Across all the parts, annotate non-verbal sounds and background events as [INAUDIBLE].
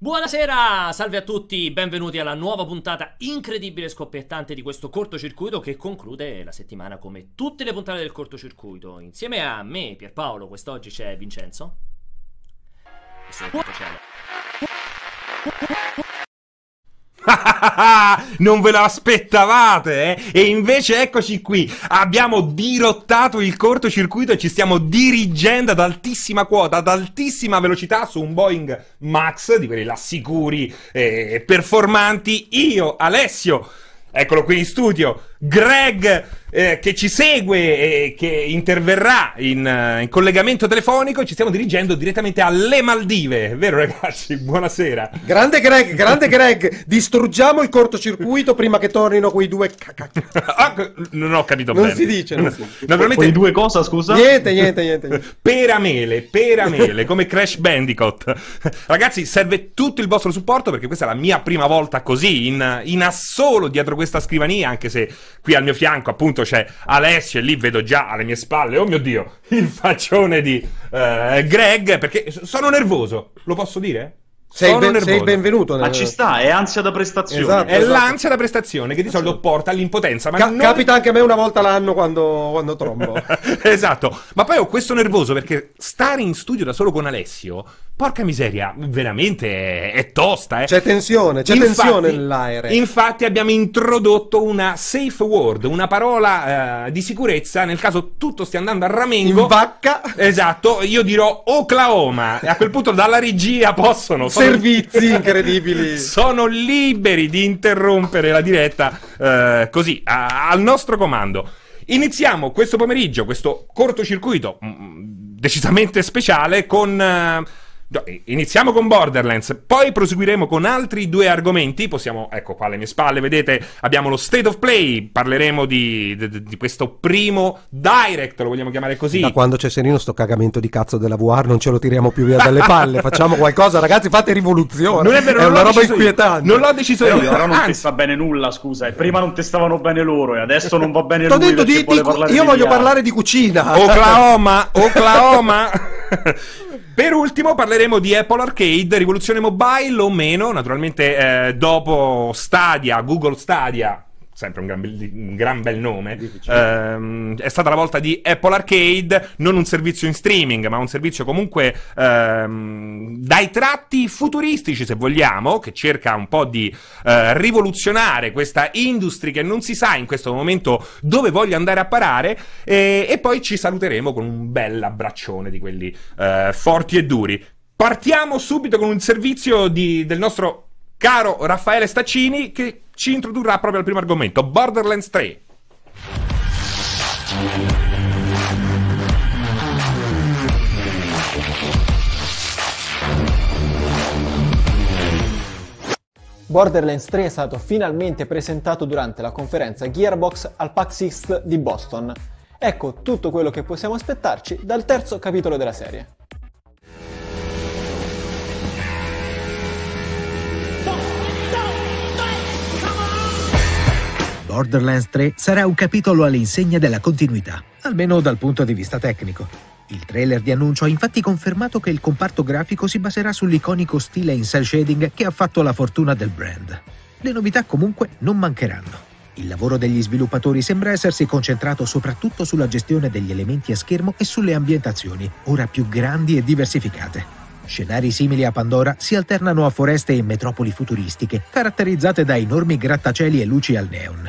Buonasera, salve a tutti, benvenuti alla nuova puntata incredibile e scoppiettante di questo cortocircuito che conclude la settimana come tutte le puntate del cortocircuito. Insieme a me, Pierpaolo, quest'oggi c'è Vincenzo. E soprattutto c'è [LAUGHS] non ve lo aspettavate, eh? E invece eccoci qui. Abbiamo dirottato il cortocircuito e ci stiamo dirigendo ad altissima quota, ad altissima velocità su un Boeing Max, di quelli là sicuri e performanti. Io, Alessio, eccolo qui in studio, Greg eh, che ci segue e che interverrà in, uh, in, collegamento telefonico. Ci stiamo dirigendo direttamente alle Maldive, vero ragazzi? [LAUGHS] Buonasera. Grande Greg, grande Greg, distruggiamo il cortocircuito prima che tornino quei due ah, Non ho capito non bene. Si dice, non si dice. Naturalmente... Quei due cosa, scusa? Niente, niente, niente. Peramele, peramele, come Crash Bandicoot. Ragazzi, serve tutto il vostro supporto perché questa è la mia prima volta così, in, in assolo dietro questa scrivania, anche se qui al mio fianco appunto c'è Alessio e lì vedo già alle mie spalle, oh mio Dio, [LAUGHS] il faccione di uh, Greg, perché sono nervoso, lo posso dire? Sei, ben, sei, benvenuto. Ma ci sta, è ansia da prestazione. Esatto, è esatto. l'ansia da prestazione che di solito porta all'impotenza. Ma Ca- non... Capita anche a me una volta l'anno quando, quando trombo. [LAUGHS] esatto, ma poi ho questo nervoso perché stare in studio da solo con Alessio Porca miseria, veramente è, è tosta, eh. C'è tensione, c'è infatti, tensione nell'aereo. Infatti abbiamo introdotto una safe word, una parola uh, di sicurezza nel caso tutto stia andando a ramengo. In vacca. Esatto, io dirò Oklahoma e a quel punto dalla regia possono... [LAUGHS] Servizi incredibili. Sono liberi di interrompere la diretta uh, così, a, al nostro comando. Iniziamo questo pomeriggio, questo cortocircuito mm, decisamente speciale con... Uh, Iniziamo con Borderlands, poi proseguiremo con altri due argomenti. Possiamo, ecco qua alle mie spalle, vedete, abbiamo lo State of Play. Parleremo di, di, di questo primo direct, lo vogliamo chiamare così. Da quando c'è Serino, sto cagamento di cazzo della VR, non ce lo tiriamo più via dalle palle. Facciamo qualcosa, ragazzi, fate rivoluzione. Non è vero, è una roba inquietante. Non l'ho deciso io. Però non Anzi. ti sta bene nulla, scusa. E prima non ti stavano bene loro, e adesso non va bene T'ho lui. Detto di, di, io voglio parlare di cucina. Oklahoma, [LAUGHS] Oklahoma. per ultimo parleremo di Apple Arcade, rivoluzione mobile o meno, naturalmente eh, dopo Stadia, Google Stadia sempre un gran, bel, un gran bel nome. Ehm, è stata la volta di Apple Arcade, non un servizio in streaming, ma un servizio comunque ehm, dai tratti futuristici, se vogliamo, che cerca un po' di eh, rivoluzionare questa industria che non si sa in questo momento dove voglia andare a parare. E, e poi ci saluteremo con un bel abbraccione di quelli eh, forti e duri. Partiamo subito con un servizio di, del nostro caro Raffaele Staccini che ci introdurrà proprio al primo argomento, Borderlands 3. Borderlands 3 è stato finalmente presentato durante la conferenza Gearbox al PAX East di Boston. Ecco tutto quello che possiamo aspettarci dal terzo capitolo della serie. Borderlands 3 sarà un capitolo all'insegna della continuità, almeno dal punto di vista tecnico. Il trailer di annuncio ha infatti confermato che il comparto grafico si baserà sull'iconico stile in cell shading che ha fatto la fortuna del brand. Le novità comunque non mancheranno. Il lavoro degli sviluppatori sembra essersi concentrato soprattutto sulla gestione degli elementi a schermo e sulle ambientazioni, ora più grandi e diversificate. Scenari simili a Pandora si alternano a foreste e metropoli futuristiche, caratterizzate da enormi grattacieli e luci al neon.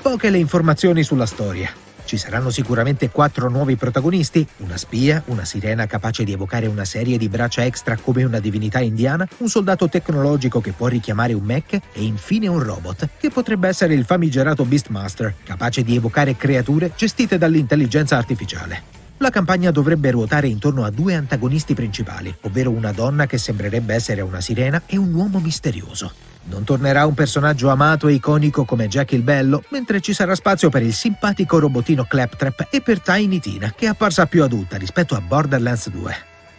Poche le informazioni sulla storia. Ci saranno sicuramente quattro nuovi protagonisti, una spia, una sirena capace di evocare una serie di braccia extra come una divinità indiana, un soldato tecnologico che può richiamare un mech e infine un robot che potrebbe essere il famigerato Beastmaster, capace di evocare creature gestite dall'intelligenza artificiale. La campagna dovrebbe ruotare intorno a due antagonisti principali, ovvero una donna che sembrerebbe essere una sirena e un uomo misterioso. Non tornerà un personaggio amato e iconico come Jack il Bello, mentre ci sarà spazio per il simpatico robotino Claptrap e per Tiny Tina, che è apparsa più adulta rispetto a Borderlands 2.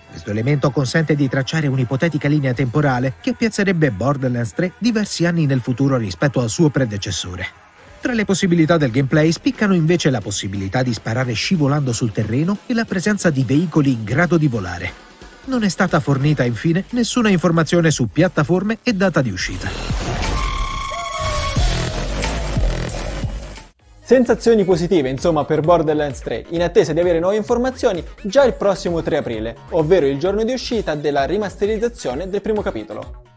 Questo elemento consente di tracciare un'ipotetica linea temporale che piazzerebbe Borderlands 3 diversi anni nel futuro rispetto al suo predecessore. Tra le possibilità del gameplay spiccano invece la possibilità di sparare scivolando sul terreno e la presenza di veicoli in grado di volare. Non è stata fornita infine nessuna informazione su piattaforme e data di uscita. Sensazioni positive, insomma, per Borderlands 3, in attesa di avere nuove informazioni già il prossimo 3 aprile, ovvero il giorno di uscita della rimasterizzazione del primo capitolo.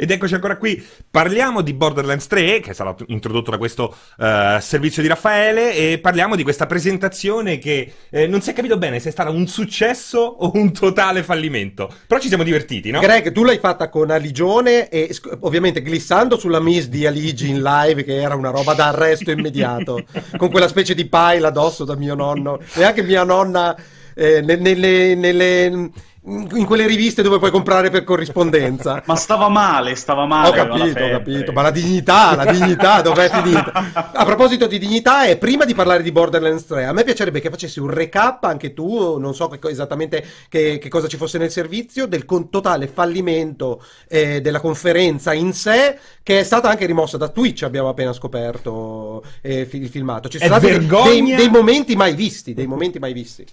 Ed eccoci ancora qui. Parliamo di Borderlands 3, che sarà introdotto da questo uh, servizio di Raffaele, e parliamo di questa presentazione che eh, non si è capito bene se è stata un successo o un totale fallimento. Però ci siamo divertiti, no? Greg, tu l'hai fatta con Aligione e ovviamente glissando sulla miss di Aligi in live, che era una roba da arresto immediato, [LAUGHS] con quella specie di pile addosso da mio nonno e anche mia nonna eh, nelle, nelle in quelle riviste dove puoi comprare per corrispondenza. [LAUGHS] Ma stava male, stava male. Ho capito, ho capito, ma la dignità, la dignità dov'è finita? [LAUGHS] A proposito di dignità, e prima di parlare di Borderlands 3, a me piacerebbe che facessi un recap anche tu, non so che, esattamente che, che, cosa ci fosse nel servizio, del con, totale fallimento eh, della conferenza in sé, che è stata anche rimossa da Twitch, abbiamo appena scoperto eh, il filmato. Ci sono stati dei, dei momenti mai visti, dei momenti mai visti.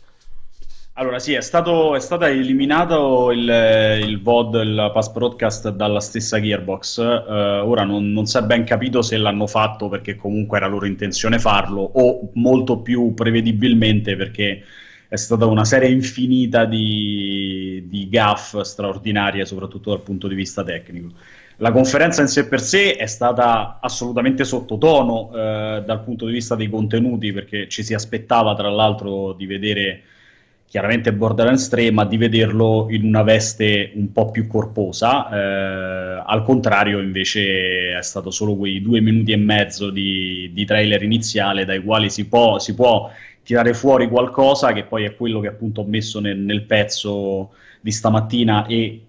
Allora sì, è stato, è stato eliminato il, il, VOD, il pass broadcast dalla stessa Gearbox, uh, ora non, non, si è ben capito se l'hanno fatto perché comunque era loro intenzione farlo o molto più prevedibilmente perché è stata una serie infinita di, di gaff straordinarie soprattutto dal punto di vista tecnico. La conferenza in sé per sé è stata assolutamente sottotono uh, dal punto di vista dei contenuti perché ci si aspettava tra l'altro di vedere chiaramente Borderlands 3, ma di vederlo in una veste un po' più corposa. Eh, al contrario, invece, è stato solo quei due minuti e mezzo di, di trailer iniziale dai quali si può, si può, tirare fuori qualcosa, che poi è quello che appunto ho messo nel, nel pezzo di stamattina e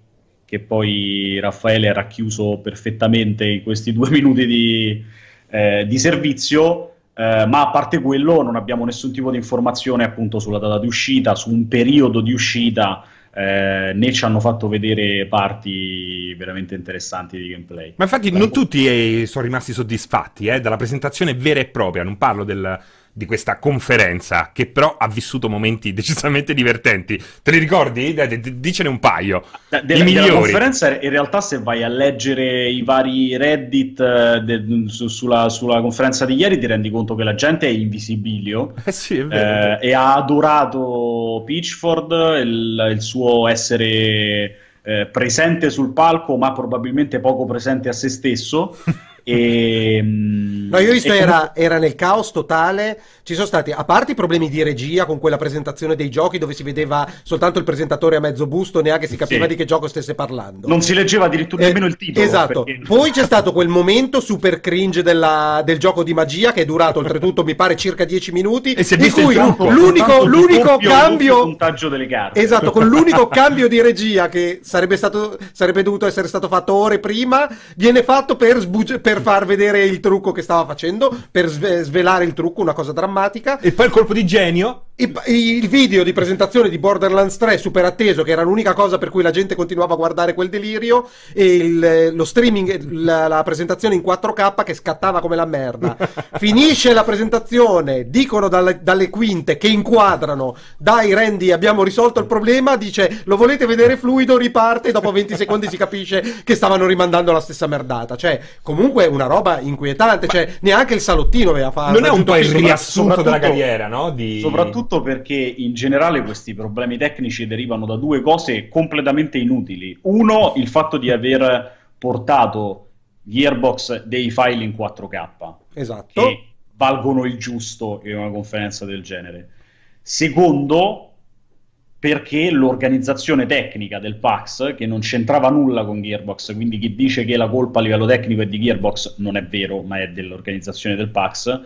che poi Raffaele ha racchiuso perfettamente in questi due [LAUGHS] minuti di, eh, di servizio. Eh, ma a parte quello non abbiamo nessun tipo di informazione appunto sulla data di uscita, su un periodo di uscita, eh, né ci hanno fatto vedere parti veramente interessanti di gameplay. Ma infatti non tutti eh, sono rimasti soddisfatti eh, dalla presentazione vera e propria, non parlo del di questa conferenza, che però ha vissuto momenti decisamente divertenti. Te li ricordi? Dicene un paio. Da, della, I migliori. Della conferenza, in realtà, se vai a leggere i vari Reddit uh, de, su, sulla, sulla, conferenza di ieri, ti rendi conto che la gente è invisibilio [LAUGHS] eh sì, è vero, eh, e ha adorato Pitchford, il, il suo essere eh, presente sul palco, ma probabilmente poco presente a se stesso. [LAUGHS] E, no, io ho visto era, era, nel caos totale. Ci sono stati, a parte i problemi di regia con quella presentazione dei giochi dove si vedeva soltanto il presentatore a mezzo busto, neanche si capiva sì. di che gioco stesse parlando. Non si leggeva addirittura eh, nemmeno il titolo. Esatto. Perché... Poi c'è stato quel momento super cringe della, del gioco di magia che è durato oltretutto, mi pare, circa 10 minuti. E si è in cui trucco, l'unico, l'unico doppio, cambio. Doppio delle carte. Esatto, con [LAUGHS] l'unico cambio di regia che sarebbe, stato, sarebbe dovuto essere stato fatto ore prima, viene fatto per, sbuge- per far vedere il trucco che stava facendo, per svelare il trucco, una cosa drammatica. E poi il colpo di genio. Il, video di presentazione di Borderlands 3 super atteso, che era l'unica cosa per cui la gente continuava a guardare quel delirio, e il, lo streaming, la, la, presentazione in 4K che scattava come la merda. [LAUGHS] Finisce la presentazione, dicono dalle, dalle quinte che inquadrano, dai Randy abbiamo risolto il problema, dice lo volete vedere fluido, riparte, e dopo 20 secondi si capisce che stavano rimandando la stessa merdata. Cioè, comunque una roba inquietante, cioè neanche il salottino aveva fatto. Non è un po' il riassunto della carriera, no? Di... Soprattutto perché in generale questi problemi tecnici derivano da due cose completamente inutili. Uno, il fatto di aver portato Gearbox dei file in 4K. Esatto. Che valgono il giusto in una conferenza del genere. Secondo, perché l'organizzazione tecnica del PAX, che non c'entrava nulla con Gearbox, quindi chi dice che la colpa a livello tecnico è di Gearbox non è vero, ma è dell'organizzazione del PAX.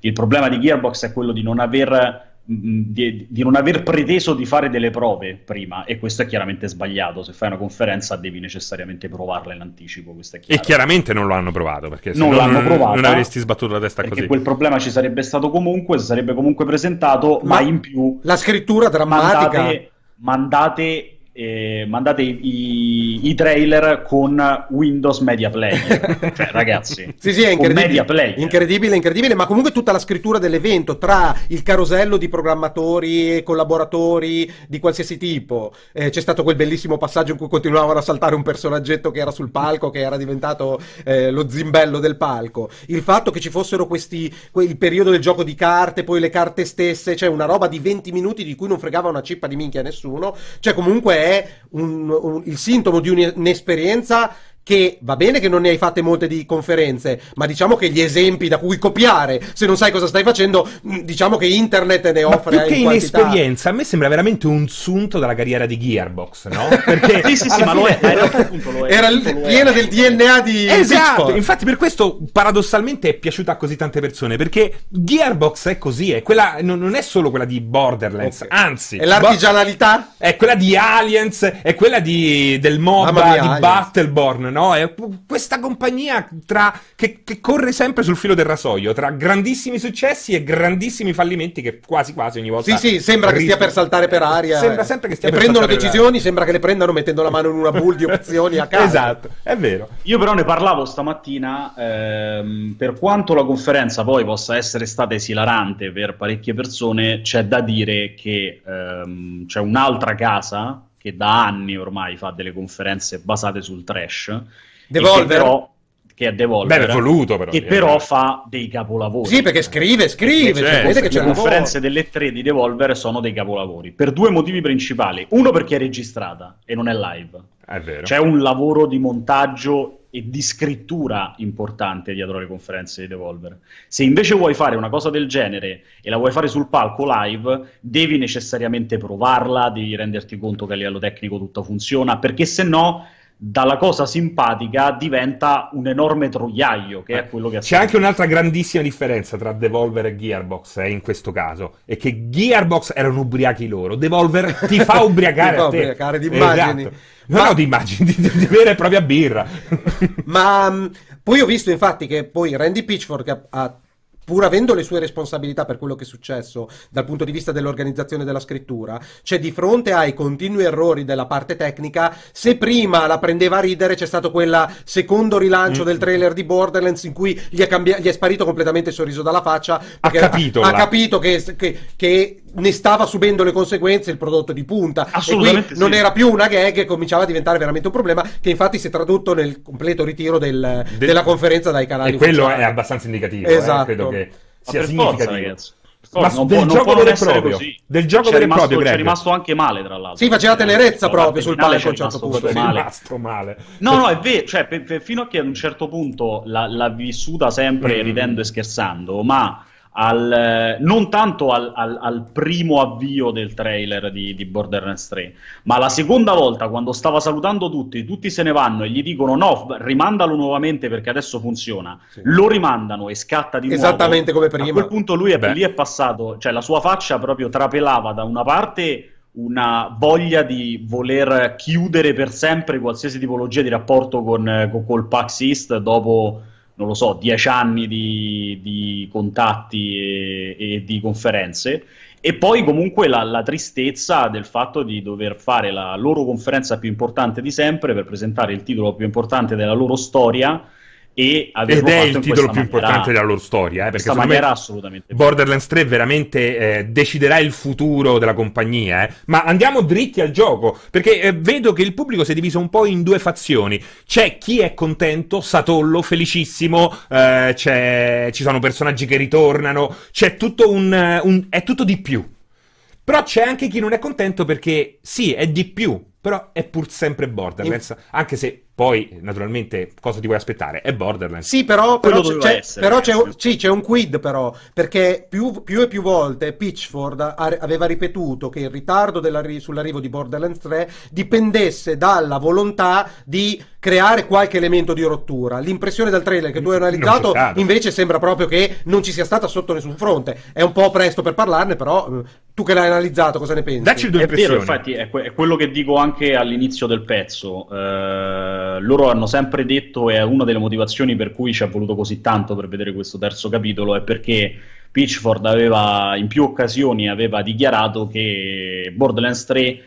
Il problema di Gearbox è quello di non aver di, di non aver preteso di fare delle prove prima e questo è chiaramente sbagliato. Se fai una conferenza devi necessariamente provarla in anticipo, questo è E chiaramente non lo hanno provato perché se Non no l'hanno provata, non avresti sbattuto la testa perché così. quel problema ci sarebbe stato comunque, si sarebbe comunque presentato, ma, Ma in più La scrittura drammatica. mandate, mandate, eh, mandate i, i- i trailer con Windows Media Player. [LAUGHS] cioè, ragazzi, Sì, sì, è incredibile, incredibile, incredibile, ma comunque tutta la scrittura dell'evento tra il carosello di programmatori e collaboratori di qualsiasi tipo. Eh, c'è stato quel bellissimo passaggio in cui continuavano a saltare un personaggetto che era sul palco, che era diventato eh, lo zimbello del palco. Il fatto che ci fossero questi, que- il periodo del gioco di carte, poi le carte stesse, cioè una roba di 20 minuti di cui non fregava una cippa di minchia a nessuno, cioè comunque è un- un- il sintomo di un- un'esperienza che va bene che non ne hai fatte molte di conferenze, ma diciamo che gli esempi da cui copiare, se non sai cosa stai facendo, mh, diciamo che internet ne Ma offre più che in quantità. inesperienza, a me sembra veramente un sunto dalla carriera di Gearbox, no? [LAUGHS] Perché Sì, sì, sì, ma lo è, ma [LAUGHS] lo è. Era piena del DNA di Esatto, Pitchfork. infatti per questo paradossalmente è piaciuta a così tante persone, perché Gearbox è così, è quella, non, non è solo quella di Borderlands, Ok. anzi, È l'artigianalità? è quella di Aliens, è quella di, del MOBA, mia, di Aliens. Battleborn, no? È questa compagnia tra, che, che corre sempre sul filo del rasoio, tra grandissimi successi e grandissimi fallimenti che quasi quasi ogni volta... Sì, sì, sembra che stia per saltare per aria. Sembra sempre che stia e per prendono saltare per decisioni, sembra che le prendano mettendo la mano in una pool di opzioni a caso. Esatto, è vero. Io però ne parlavo stamattina, ehm, per quanto la conferenza poi possa essere stata esilarante per parecchie persone, c'è da dire che ehm, c'è un'altra casa che da anni ormai fa delle conferenze basate sul trash, Devolver? che, però, che è Devolver, Beh, è voluto però. che sì, però eh. fa dei capolavori. Sì, perché scrive, scrive, cioè, che le conferenze delle tre di Devolver sono dei capolavori per due motivi principali. Uno perché è registrata e non è live. È vero. C'è un lavoro di montaggio e di scrittura importante dietro le conferenze di Devolver. Se invece vuoi fare una cosa del genere e la vuoi fare sul palco live, devi necessariamente provarla, devi renderti conto che a livello tecnico tutto funziona, perché se no dalla cosa simpatica diventa un enorme troiaio, che è quello che Eh, C'è anche un'altra grandissima differenza tra Devolver e Gearbox eh, in questo caso, è che Gearbox erano ubriachi loro, Devolver ti fa [LAUGHS] ubriacare Ti fa ubriacare di immagini. Esatto. No, Ma- no, di immagini, di, di vera e propria birra. [LAUGHS] Ma mh, poi ho visto infatti che poi Randy Pitchfork ha, ha- pur avendo le sue responsabilità per quello che è successo dal punto di vista dell'organizzazione della scrittura, cioè di fronte ai continui errori della parte tecnica, se prima la prendeva a ridere c'è stato quel secondo rilancio Mm. del trailer di Borderlands in cui gli è, cambia- gli è sparito completamente il sorriso dalla faccia perché capito, ha, là. capito che, che- che ne stava subendo le conseguenze il prodotto di punta Assolutamente e qui non sì. era più una gag e cominciava a diventare veramente un problema che infatti si è tradotto nel completo ritiro del- De- della conferenza dai canali e quello ufficiali. è abbastanza indicativo, eh, Esatto. credo che sia per significativo. forza, ragazzi. Per Ma non del può, non gioco può vero e essere proprio. così. Del gioco C'è vero e rimasto- proprio, C'è rimasto anche male, tra l'altro. Sì, faceva tenerezza La proprio sul palco a un certo punto. male. rimasto male. No, no, è vero, cioè, pe- pe- fino a che ad un certo punto l'ha, l'ha vissuta sempre Mm. ridendo e scherzando, ma al, non tanto al, al- al primo avvio del trailer di, di Borderlands 3, ma la seconda volta quando stava salutando tutti, tutti se ne vanno e gli dicono no, rimandalo nuovamente perché adesso funziona, Sì. lo rimandano e scatta di nuovo. Esattamente come A prima. quel punto lui è, Beh. lì è passato, cioè la sua faccia proprio trapelava da una parte una voglia di voler chiudere per sempre qualsiasi tipologia di rapporto con, con- col PAX East dopo, non lo so, dieci anni di, di contatti e, e di conferenze. E poi comunque la, la tristezza del fatto di dover fare la loro conferenza più importante di sempre per presentare il titolo più importante della loro storia e Ed è fatto il titolo più maniera- importante della loro storia, eh, perché secondo me maniera assolutamente Borderlands 3 veramente eh, deciderà il futuro della compagnia, eh. ma andiamo dritti al gioco, perché eh, vedo che il pubblico si è diviso un po' in due fazioni. C'è chi è contento, satollo, felicissimo, eh, c'è- ci sono personaggi che ritornano, c'è tutto un, eh, un- è tutto di più. Però c'è anche chi non è contento perché sì, è di più, però è pur sempre Borderlands, anche se poi, naturalmente, cosa ti vuoi aspettare? È Borderlands. Sì, però, però c'è, c'è- essere, però c'è un, eh. sì, c'è un quid però, perché più, più e più volte Pitchford ha- aveva ripetuto che il ritardo sull'arrivo di Borderlands 3 dipendesse dalla volontà di creare qualche elemento di rottura. L'impressione dal trailer che tu hai analizzato invece sembra proprio che non ci sia stata sotto nessun fronte. È un po' presto per parlarne, però eh, tu che l'hai analizzato cosa ne pensi? Dacci le tue È vero, impressioni. infatti, è, que- è quello che dico anche all'inizio del pezzo. Eh, loro hanno sempre detto, e una delle motivazioni per cui ci è voluto così tanto per vedere questo terzo capitolo, è perché Pitchford aveva in più occasioni aveva dichiarato che Borderlands 3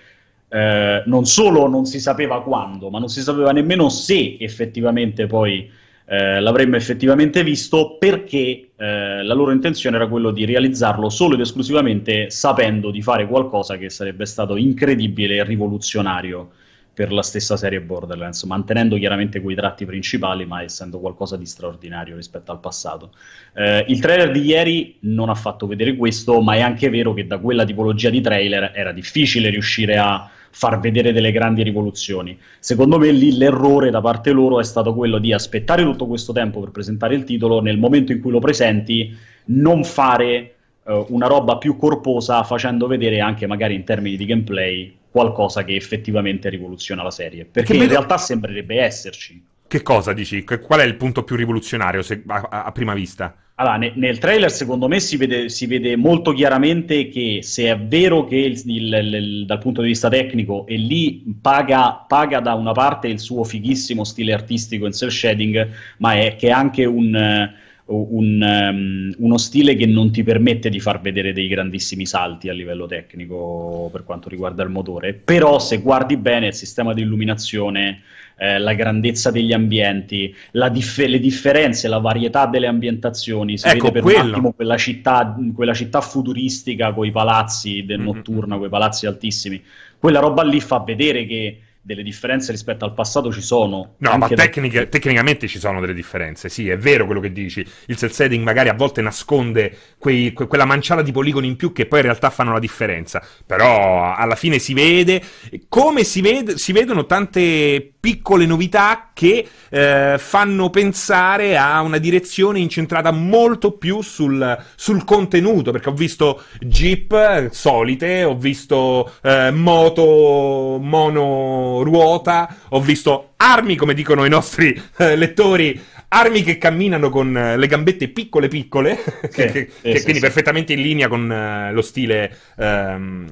eh, non solo non si sapeva quando, ma non si sapeva nemmeno se effettivamente poi eh, l'avremmo effettivamente visto perché eh, la loro intenzione era quello di realizzarlo solo ed esclusivamente sapendo di fare qualcosa che sarebbe stato incredibile e rivoluzionario per la stessa serie Borderlands, mantenendo chiaramente quei tratti principali, ma essendo qualcosa di straordinario rispetto al passato. Eh, il trailer di ieri non ha fatto vedere questo, ma è anche vero che da quella tipologia di trailer era difficile riuscire a far vedere delle grandi rivoluzioni. Secondo me lì l'errore da parte loro è stato quello di aspettare tutto questo tempo per presentare il titolo, nel momento in cui lo presenti non fare eh, una roba più corposa facendo vedere anche magari in termini di gameplay qualcosa che effettivamente rivoluziona la serie, perché in vedo- realtà sembrerebbe esserci. Che cosa dici? Qual è il punto più rivoluzionario se- a, a- prima vista? Allora, ne- nel trailer secondo me si vede, si vede molto chiaramente che se è vero che il- il- il- dal punto di vista tecnico e lì paga, paga da una parte il suo fighissimo stile artistico in cel shading, ma è che è anche un, un, ehm, uno stile che non ti permette di far vedere dei grandissimi salti a livello tecnico per quanto riguarda il motore. Però se guardi bene il sistema di illuminazione, eh, la grandezza degli ambienti, dif- le differenze, la varietà delle ambientazioni. Si Ecco, vede per quello. un attimo quella città, quella città futuristica con i palazzi del Mhm. notturna, quei palazzi altissimi. Quella roba lì fa vedere che delle differenze rispetto al passato ci sono. No, ma da- tecnica- tecnicamente ci sono delle differenze, sì, è vero quello che dici. Il cel shading magari a volte nasconde quei- que- quella manciata di poligoni in più che poi in realtà fanno la differenza. Però alla fine si vede, come si, vede- si vedono tante piccole novità che eh, fanno pensare a una direzione incentrata molto più sul, sul contenuto, perché ho visto Jeep eh, solite, ho visto eh, moto mono ruota, ho visto armi, come dicono i nostri eh, lettori, armi che camminano con eh, le gambette piccole piccole, che, [LAUGHS] che- sì, che sì, quindi sì. perfettamente in linea con eh, lo stile ehm,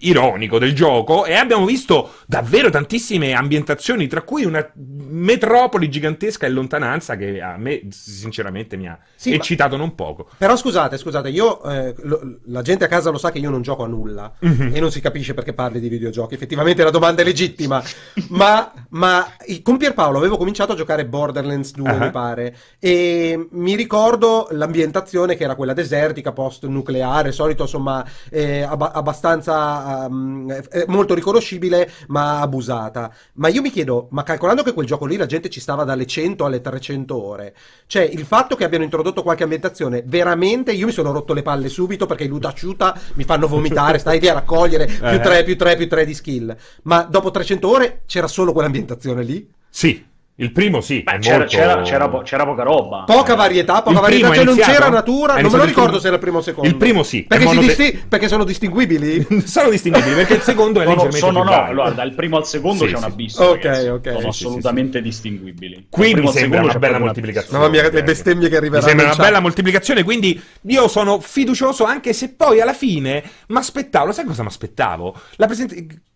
ironico del gioco, e abbiamo visto davvero tantissime ambientazioni, tra cui una metropoli gigantesca in lontananza che a me sinceramente mi ha Sì, ma- eccitato non poco. Però scusate, scusate, io eh, lo- la gente a casa lo sa che io non gioco a nulla Mhm. e non si capisce perché parli di videogiochi. Effettivamente la domanda è legittima. ma, ma con Pierpaolo avevo cominciato a giocare Borderlands 2, Ah. mi pare, e mi ricordo l'ambientazione che era quella desertica, post-nucleare, solito insomma eh, abba- abbastanza um, eh, molto riconoscibile, ma abusata. Ma io mi chiedo, ma calcolando che quel gioco lì la gente ci stava dalle 100 alle 300 ore, cioè il fatto che abbiano introdotto qualche ambientazione, veramente io mi sono rotto le palle subito perché i Ludaciuta mi fanno vomitare, [LAUGHS] stai lì a raccogliere più Eh. 3, più 3, più 3 di skill. Ma dopo 300 ore c'era solo quell'ambientazione lì? Sì, il primo sì. Beh, è c'era, molto- c'era- c'era po- c'era poca roba. Poca varietà, poca Il varietà, cioè non c'era natura, non me lo il ricordo primo? se era il primo o secondo. Il primo sì, Perché, si monote- disti- perché sono distinguibili? [LAUGHS] sono distinguibili perché il secondo è Sono, leggermente sono più no, allora, dal primo al secondo Sì, c'è sì. un abisso. Ok, ragazzi. ok. Sono Sì, sì, assolutamente distinguibili. Qui Dal primo mi sembra una bella moltiplicazione. Mamma mia, le Ecco. bestemmie che Mi arriveranno. sembra in una bella moltiplicazione, quindi io sono fiducioso anche se poi alla fine mi aspettavo, lo sai cosa mi aspettavo?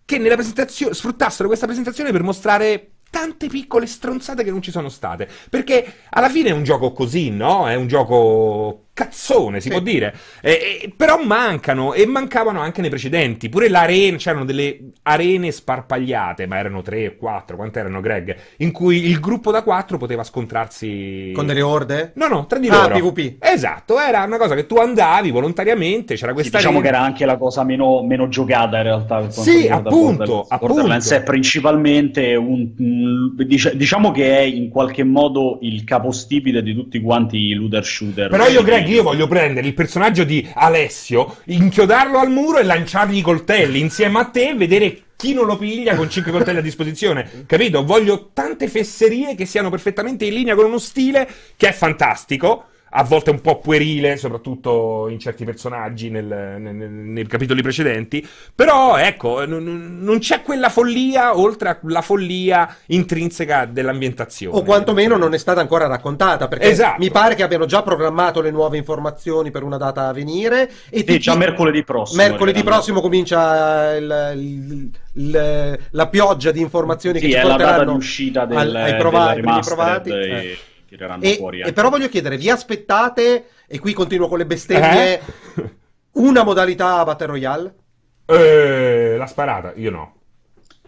che nella presentazione sfruttassero questa presentazione per mostrare tante piccole stronzate che non ci sono state, perché alla fine è un gioco così, no? È un gioco cazzone, si Sì. può dire. Eh, eh, però mancano e mancavano anche nei precedenti. Pure l'arena, c'erano delle arene sparpagliate, ma erano tre o quattro, quante erano Greg? In cui il gruppo da quattro poteva scontrarsi Con delle orde? No, no, tra di Ah, loro. PvP. Esatto, era una cosa che tu andavi volontariamente, c'era Sì, questa diciamo che arena. era anche la cosa meno, meno giocata in realtà. Sì, appunto, Borderlands. appunto. Borderlands è principalmente un, un- dic- diciamo che è in qualche modo il capostipite di tutti quanti i looter shooter. Però io, Greg, io voglio prendere il personaggio di Alessio, inchiodarlo al muro e lanciargli i coltelli insieme a te e vedere chi non lo piglia con 5 coltelli a disposizione. Capito? Voglio tante fesserie che siano perfettamente in linea con uno stile che è fantastico a volte un po' puerile, soprattutto in certi personaggi nel, nel, nei capitoli precedenti. Però ecco, non, non, c'è quella follia oltre alla follia intrinseca dell'ambientazione. O quantomeno non è stata ancora raccontata, perché esatto. mi pare che abbiano già programmato le nuove informazioni per una data a venire. E sì, già mercoledì prossimo. Mercoledì prossimo comincia il, il, il, la pioggia di informazioni sì, che ci è porteranno la data di uscita del, al, ai provati. provati. E... Eh tireranno e, fuori. Anche. E però voglio chiedere, vi aspettate, e qui continuo con le bestemmie, eh? una modalità Battle Royale? Eh, la sparata, io no.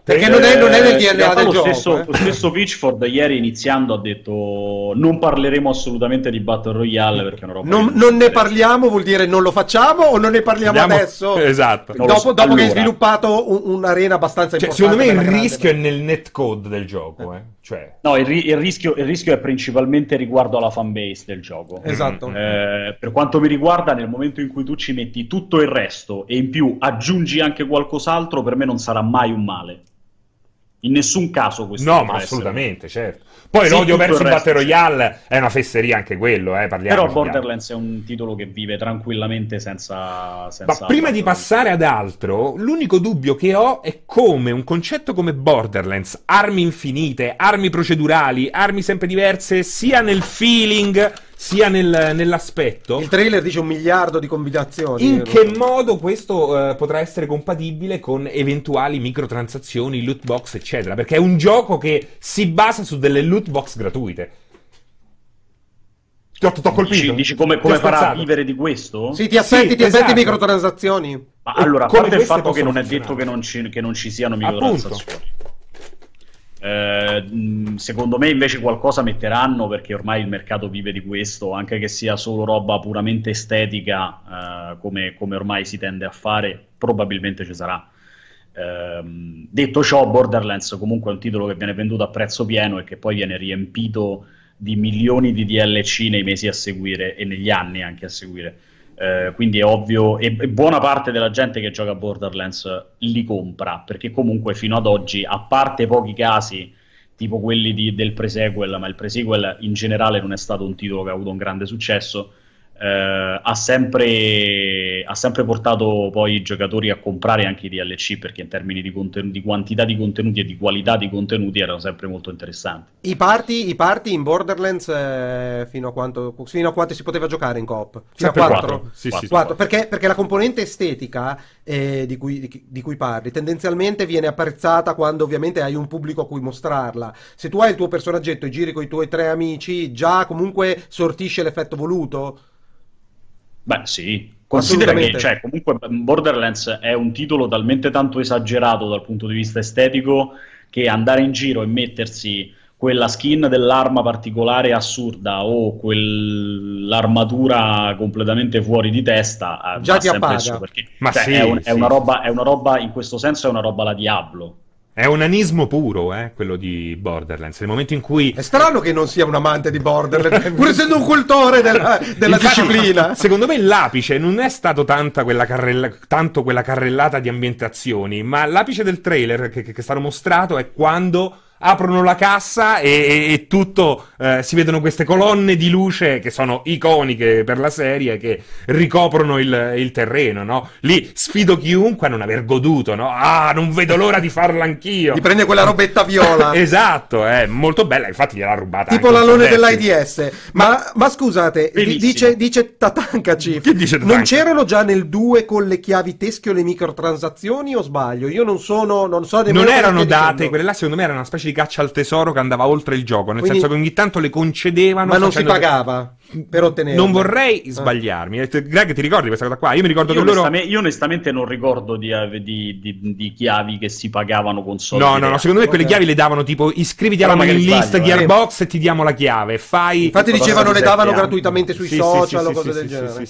Perché non è, non è nel DNA del lo gioco. Stesso, eh. Lo stesso Pitchford ieri iniziando ha detto non parleremo assolutamente di Battle Royale perché è una roba... Non, non ne parliamo vuol dire non lo facciamo o non ne parliamo Andiamo... adesso? Esatto. Dopo, dopo allora. che hai sviluppato un, un'arena abbastanza cioè, importante. Secondo me il rischio grande... è nel netcode del gioco. Eh. Cioè... No, il, il, rischio, il, rischio, è principalmente riguardo alla fanbase del gioco. Esatto. Eh, per quanto mi riguarda, nel momento in cui tu ci metti tutto il resto e in più aggiungi anche qualcos'altro, per me non sarà mai un male. In nessun caso questo. No, ma assolutamente, certo. Poi sì, l'odio verso il Battle Royale è una fesseria anche quello, eh, Però Borderlands è un titolo che vive tranquillamente senza... senza ma prima di passare ad altro, l'unico dubbio che ho è come un concetto come Borderlands, armi infinite, armi procedurali, armi sempre diverse, sia nel feeling sia nel, nell'aspetto. Il trailer dice un miliardo di combinazioni. In che so. modo questo uh, potrà essere compatibile con eventuali microtransazioni, loot box, eccetera? Perché è un gioco che si basa su delle loot box gratuite. Ti ho, ti ho colpito. Dici, dici come, come farà a vivere di questo? Sì, ti aspetti, sì, ti esatto. aspetti microtransazioni. Ma allora, a parte il fatto che non è detto che non, ci, che non ci siano microtransazioni. Appunto. Eh, secondo me invece qualcosa metteranno perché ormai il mercato vive di questo, anche che sia solo roba puramente estetica, eh, come, come, ormai si tende a fare, probabilmente ci sarà. Eh, detto ciò, Borderlands comunque è un titolo che viene venduto a prezzo pieno e che poi viene riempito di milioni di DLC nei mesi a seguire e negli anni anche a seguire. Eh, quindi è ovvio, e, e, buona parte della gente che gioca a Borderlands li compra, perché comunque fino ad oggi, a parte pochi casi, tipo quelli di, del pre-sequel, ma il pre-sequel in generale non è stato un titolo che ha avuto un grande successo, eh, ha, sempre, ha, sempre, portato poi i giocatori a comprare anche i DLC perché in termini di, conten- di, quantità di contenuti e di qualità di contenuti erano sempre molto interessanti. I party, i party in Borderlands eh, fino, a quanto, fino, a quanto, si poteva giocare in coop? Fino sempre a 4? 4. Sì, 4. Sì, 4. Perché, perché, la componente estetica eh, di, cui, di, di cui parli tendenzialmente viene apprezzata quando ovviamente hai un pubblico a cui mostrarla. Se tu hai il tuo personaggetto e giri con i tuoi tre amici, già comunque sortisce l'effetto voluto. Beh, sì. Considera che cioè, comunque Borderlands è un titolo talmente tanto esagerato dal punto di vista estetico che andare in giro e mettersi quella skin dell'arma particolare assurda o quell'armatura completamente fuori di testa eh, già ti appaga perché Ma cioè, sì, è, un, sì. è, una roba, è una roba in questo senso è una roba la Diablo è un anismo puro, eh, quello di Borderlands. Nel momento in cui. È strano che non sia un amante di Borderlands, [LAUGHS] pur essendo un cultore della, della Infatti, disciplina. Secondo me l'apice non è stato quella carrella, tanto quella carrellata di ambientazioni, ma l'apice del trailer che, che è stato mostrato è quando aprono la cassa e, e, e tutto eh, si vedono queste colonne di luce che sono iconiche per la serie che ricoprono il, il, terreno, no? Lì sfido chiunque a non aver goduto, no? Ah, non vedo l'ora di farlo anch'io. Ti prende quella robetta viola. [LAUGHS] esatto, è molto bella, infatti gliel'ha rubata. Tipo l'alone dell'AIDS. Ma, ma, ma scusate, dice, dice Tatankaci. Che dice Tatanka? Non c'erano già nel 2 con le chiavi teschio le microtransazioni o sbaglio? Io non sono non so Non erano date, dicendo. quelle là secondo me erano una specie di caccia al tesoro che andava oltre il gioco, nel Quindi, senso che ogni tanto le concedevano. Ma non si pagava per ottenere. Non vorrei ah. sbagliarmi. Ah. Greg, ti ricordi questa cosa qua? Io mi ricordo io che loro. Io onestamente non ricordo di, di, di, di, chiavi che si pagavano con soldi. No, no, no. Secondo me quelle chiavi le davano tipo iscriviti alla mailing list Gearbox eh. e ti diamo la chiave. Fai. Infatti dicevano le davano anni. gratuitamente sui sì, social sì, o cose del genere.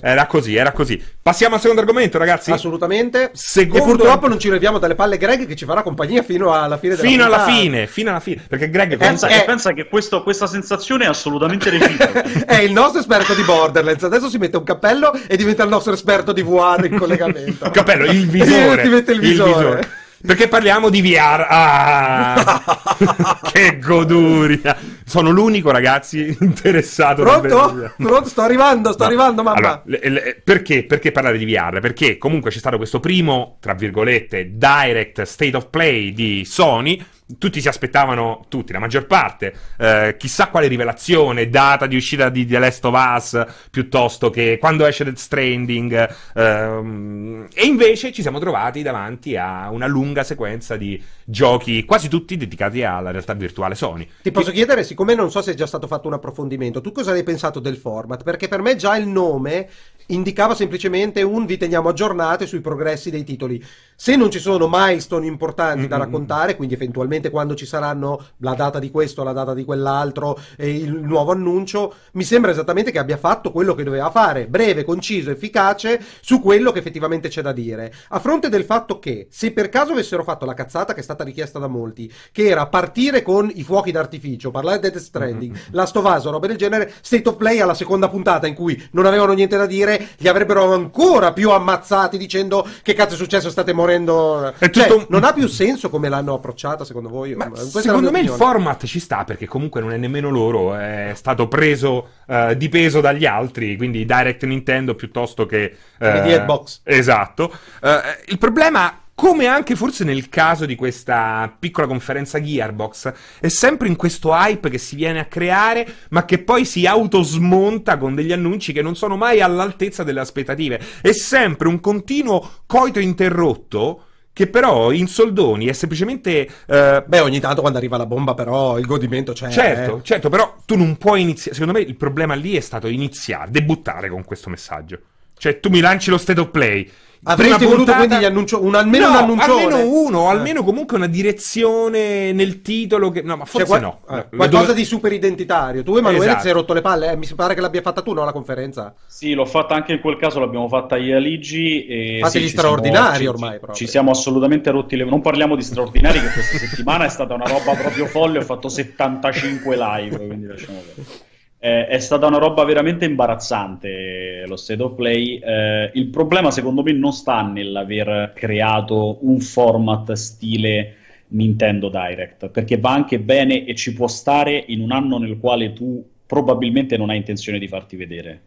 Era così, era così. Passiamo al secondo argomento, ragazzi. Assolutamente. Secondo... E purtroppo non ci leviamo dalle palle Greg che ci farà compagnia fino alla fine della Fino alla fine, fino alla fine. Perché Greg pensa, è... pensa che questo, questa sensazione è assolutamente [LAUGHS] reciproca. È il nostro esperto di Borderlands. Adesso si mette un cappello e diventa il nostro esperto di VR in collegamento. il cappello, il [LAUGHS] visore. Il visore. Il visore. Perché parliamo di VR. Ah, [LAUGHS] che goduria. Sono l'unico, ragazzi, interessato. Pronto? Pronto? Sto arrivando, sto No. arrivando, mamma. Allora, le- le- perché? Perché parlare di VR? Perché comunque c'è stato questo primo, tra virgolette, direct state of play di Sony. Tutti si aspettavano, tutti, la maggior parte, eh, chissà quale rivelazione, data di uscita di The Last of Us, piuttosto che quando esce Death Stranding. ehm, e invece ci siamo trovati davanti a una lunga sequenza di giochi, quasi tutti dedicati alla realtà virtuale Sony. Ti posso chiedere, siccome non so se è già stato fatto un approfondimento, tu cosa hai pensato del format? Perché per me già il nome indicava semplicemente un vi teniamo aggiornati sui progressi dei titoli. Se non ci sono milestone importanti da Mm-mm. raccontare, quindi eventualmente quando ci saranno la data di questo, la data di quell'altro e il nuovo annuncio, mi sembra esattamente che abbia fatto quello che doveva fare, breve, conciso, efficace su quello che effettivamente c'è da dire. A fronte del fatto che se per caso avessero fatto la cazzata che è stata richiesta da molti, che era partire con i fuochi d'artificio, parlare di Death Stranding, Last of Us, roba del genere, State of Play alla seconda puntata in cui non avevano niente da dire, li avrebbero ancora più ammazzati dicendo che cazzo è successo, state morendo. È Cioè, tutto un- non ha più senso come l'hanno approcciata secondo voi? Ma secondo me il format ci sta perché comunque non è nemmeno loro, è stato preso eh, di peso dagli altri, quindi Direct Nintendo piuttosto che... Di Xbox. Esatto. Eh, il problema, come anche forse nel caso di questa piccola conferenza Gearbox, è sempre in questo hype che si viene a creare, ma che poi si autosmonta con degli annunci che non sono mai all'altezza delle aspettative. È sempre un continuo coito interrotto. Che però in soldoni è semplicemente eh, Beh, ogni tanto quando arriva la bomba, però il godimento c'è. Certo, eh. certo, però tu non puoi iniziare. Secondo me il problema lì è stato iniziare, debuttare con questo messaggio. Cioè, tu mi lanci lo state of play. Avresti voluto puntata- quindi gli annuncio- un- almeno No, un annuncione. Almeno uno, o Eh. almeno comunque una direzione nel titolo. Che... No, ma C'è forse qual- no. eh, qualcosa dove- di super identitario. Tu, Emanuele, Esatto. ti sei rotto le palle. Eh, mi pare che l'abbia fatta tu, no? La conferenza. Sì, l'ho fatta anche in quel caso, l'abbiamo fatta io e Aligi. E Fate sì, straordinari siamo- ormai, ci- proprio. Ci siamo assolutamente rotti le... Non parliamo di straordinari, che questa settimana è stata una roba proprio folle. Ho fatto 75 live, quindi lasciamo perdere. Eh, è stata una roba veramente imbarazzante lo state of play. Eh, il problema, secondo me, non sta nell'aver creato un format stile Nintendo Direct, perché va anche bene e ci può stare in un anno nel quale tu probabilmente non hai intenzione di farti vedere.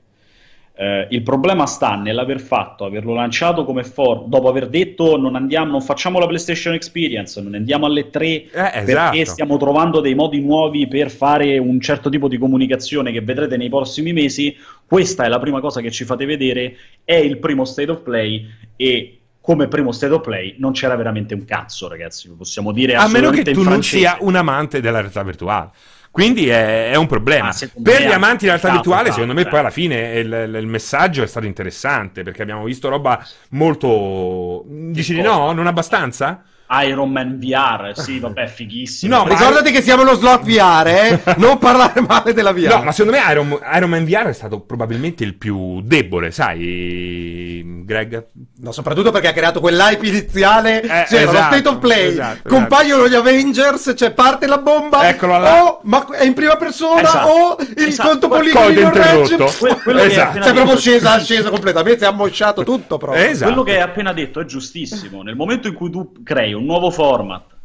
Eh, il problema sta nell'aver fatto, averlo lanciato come for dopo aver detto non andiamo, non facciamo la PlayStation Experience, non andiamo alle 3 Eh, perché esatto. stiamo trovando dei modi nuovi per fare un certo tipo di comunicazione che vedrete nei prossimi mesi. Questa è la prima cosa che ci fate vedere, è il primo State of Play e come primo State of Play non c'era veramente un cazzo, ragazzi, possiamo dire A meno che tu non sia un amante della realtà virtuale. Quindi è, è un problema. Ah, per gli amanti della realtà stato virtuale, tanto, secondo me, eh. poi alla fine il, il- messaggio è stato interessante perché abbiamo visto roba molto. Dici di no? Non abbastanza? Iron Man VR, sì, vabbè, [LAUGHS] fighissimo. No, ma- Ricordati che siamo lo slot VR, eh? [LAUGHS] non parlare male della VR. No, ma secondo me Iron, Iron Man VR è stato probabilmente il più debole, sai, Greg? No, soprattutto perché ha creato quell'hype iniziale. Eh, c'era lo esatto, state of play, esatto, compaiono gli Avengers, cioè parte la bomba. Eccolo là. O ma è in prima persona Esatto. o il Esatto. conto non regge. interrotto. Que- quello Esatto. appena Cioè, proprio scesa, scesa completamente, si è ammosciato tutto proprio. Esatto. Quello che hai appena detto è giustissimo. Nel momento in cui tu crei un nuovo format,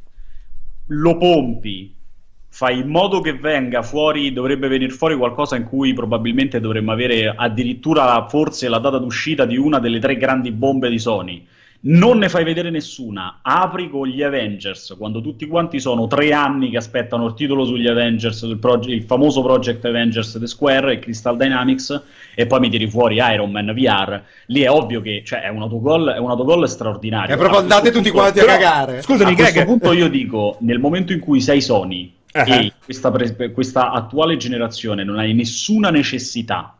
lo pompi, fai in modo che venga fuori, dovrebbe venire fuori qualcosa in cui probabilmente dovremmo avere addirittura forse la data d'uscita di una delle tre grandi bombe di Sony. Non ne fai vedere nessuna, apri con gli Avengers, quando tutti quanti sono tre anni che aspettano il titolo sugli Avengers, il, proge- il famoso Project Avengers The Square e Crystal Dynamics, e poi mi tiri fuori Iron Man VR. Lì è ovvio che cioè, è un autogol, è un autogol straordinario. È proprio questo andate tutti punto- quanti a cagare. Scusami, a questo Greg. punto io dico, nel momento in cui sei Sony Ah. e questa, pre- questa attuale generazione non hai nessuna necessità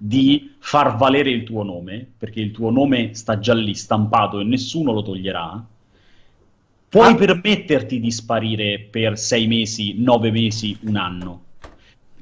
di far valere il tuo nome, perché il tuo nome sta già lì stampato e nessuno lo toglierà, puoi Ah. permetterti di sparire per sei mesi, nove mesi, un anno,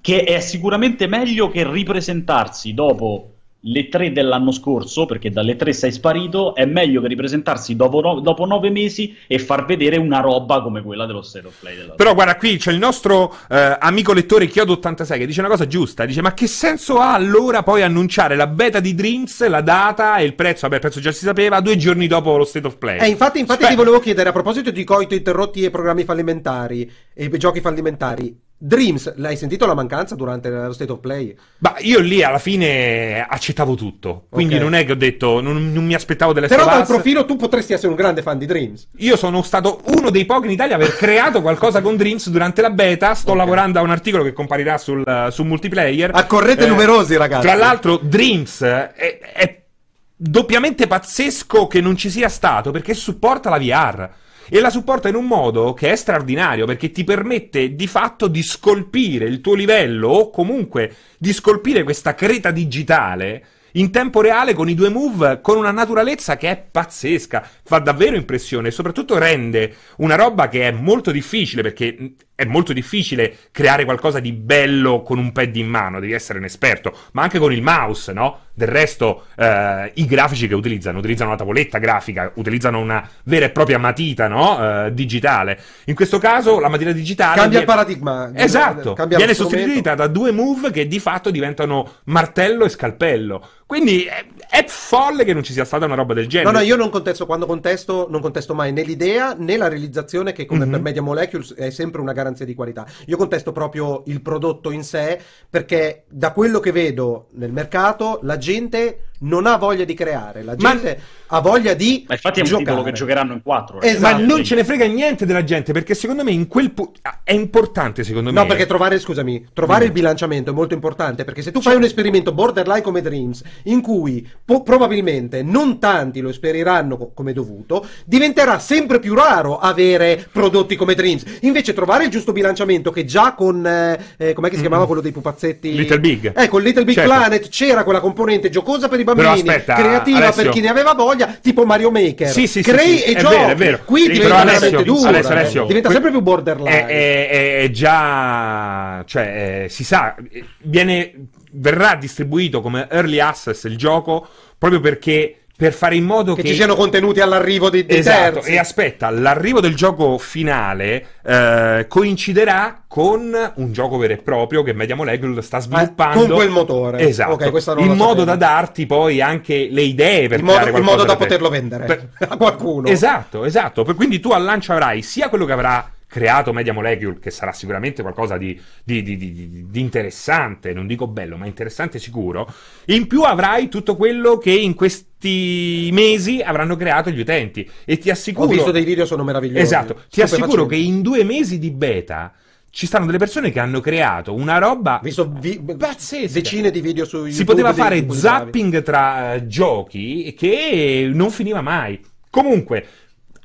che è sicuramente meglio che ripresentarsi dopo le tre dell'anno scorso, perché dalle tre sei sparito, è meglio che ripresentarsi dopo, no- dopo nove mesi e far vedere una roba come quella dello State of Play. Della... Però guarda qui c'è il nostro eh, amico lettore Chiodo86 che dice una cosa giusta, dice ma che senso ha allora poi annunciare la beta di Dreams, la data e il prezzo, vabbè il prezzo già si sapeva, due giorni dopo lo State of Play. Eh, infatti, infatti Spe- ti volevo chiedere a proposito di coito interrotti e programmi fallimentari e giochi fallimentari. Dreams, l'hai sentito la mancanza durante lo State of Play? Ma io lì alla fine accettavo tutto, quindi Ok. non è che ho detto, non, non mi aspettavo delle Però dal profilo tu potresti essere un grande fan di Dreams. Io sono stato uno dei pochi in Italia a aver creato qualcosa con Dreams durante la beta. Sto Ok. lavorando a un articolo che comparirà sul, uh, su multiplayer. Accorrete Eh, numerosi, ragazzi. Tra l'altro, Dreams è, è doppiamente pazzesco che non ci sia stato perché supporta la VR. E la supporta in un modo che è straordinario perché ti permette di fatto di scolpire il tuo livello o comunque di scolpire questa creta digitale in tempo reale con i due move con una naturalezza che è pazzesca, fa davvero impressione e soprattutto rende una roba che è molto difficile perché è molto difficile creare qualcosa di bello con un pad in mano, devi essere un esperto, ma anche con il mouse, no? Del resto eh, i grafici che utilizzano, utilizzano una tavoletta grafica, utilizzano una vera e propria matita, no? Eh, digitale. In questo caso la matita digitale Cambia il viene- paradigma. Esatto, Cambia viene sostituita da due move che di fatto diventano martello e scalpello. Quindi è, è folle che non ci sia stata una roba del genere. No, no, io non contesto, quando contesto, non contesto mai né l'idea né la realizzazione che come Mhm. per Media Molecules è sempre una garanzia di qualità. Io contesto proprio il prodotto in sé perché da quello che vedo nel mercato la gente non ha voglia di creare, la Ma- gente ha voglia di Ma infatti è un giocare. titolo che giocheranno in quattro. Esatto. Ma non ce ne frega niente della gente, perché secondo me in quel pu- ah, è importante, secondo me. No, perché trovare, scusami, trovare il bilanciamento è molto importante perché se tu fai un esperimento borderline come Dreams, in cui po- probabilmente non tanti lo esperiranno co- come dovuto, diventerà sempre più raro avere prodotti come Dreams. Invece trovare il giusto bilanciamento che già con, eh, eh, com'è che si chiamava quello dei pupazzetti? Little Big. Eh, con Little Big Certo. Planet c'era quella componente giocosa per i bambini, aspetta, creativa Alessio. per chi ne aveva voglia, tipo Mario Maker. Sì, sì, sì, Crei sì, e è giochi. vero, è vero. Qui Però diventa Alessio, dura. Alessio. Alessio, diventa sempre più borderline. È, è- è- già. cioè, eh, si sa, viene. verrà distribuito come early access il gioco proprio perché. Per fare in modo che che, ci siano contenuti all'arrivo di, di Esatto, terzi. e aspetta, l'arrivo del gioco finale eh, coinciderà con un gioco vero e proprio che Media Molecule sta sviluppando. con quel motore. Esatto, Ok, questa non in modo sapevo. da darti poi anche le idee per in modo, in modo da te. poterlo vendere Per- a qualcuno. Esatto, esatto. Quindi tu al lancio avrai sia quello che avrà creato Media Molecule, che sarà sicuramente qualcosa di, di- di- di- interessante, non dico bello, ma interessante sicuro. In più avrai tutto quello che in questi mesi avranno creato gli utenti. E ti assicuro... Ho visto dei video, sono meravigliosi. Esatto, ti assicuro che in due mesi di beta ci stanno delle persone che hanno creato una roba visto vi- pazzesca. decine di video su YouTube. si poteva fare zapping tra eh, giochi che non finiva mai. Comunque,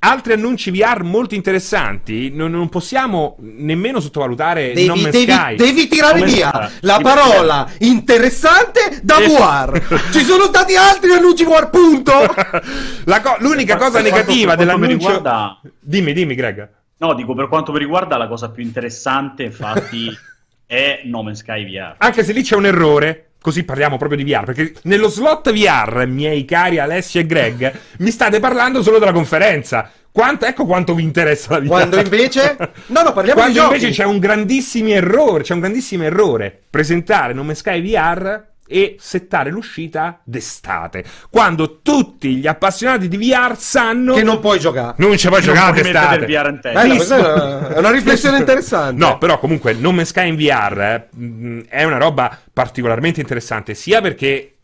altri annunci VR molto interessanti, non, non possiamo nemmeno sottovalutare Devi, Man's devi- Sky. devi tirare Come via sta? la parola interessante da Es- VR. Ci sono stati altri annunci VR, punto. [LAUGHS] La co- l'unica Per cosa quanto- negativa per quanto dell'annuncio... riguarda- Dimmi, dimmi Greg. No, dico per quanto mi riguarda la cosa più interessante, infatti, [LAUGHS] è No Man's Sky VR. Anche se lì c'è un errore, così parliamo proprio di VR, perché nello slot VR, miei cari Alessio e Greg, mi state parlando solo della conferenza. Quanto, ecco quanto vi interessa la VR. Quando invece... [LAUGHS] No, no, parliamo di Quando giochi. invece c'è un grandissimo errore, c'è un grandissimo errore. Presentare No Man's Sky VR e settare l'uscita d'estate. Quando tutti gli appassionati di VR sanno Che non puoi giocare. non ci puoi Non giocare d'estate. il VR in testa. Bella, questa è una, è una riflessione interessante. No, però comunque No Man's Sky in VR eh, mh, è una roba particolarmente interessante, sia perché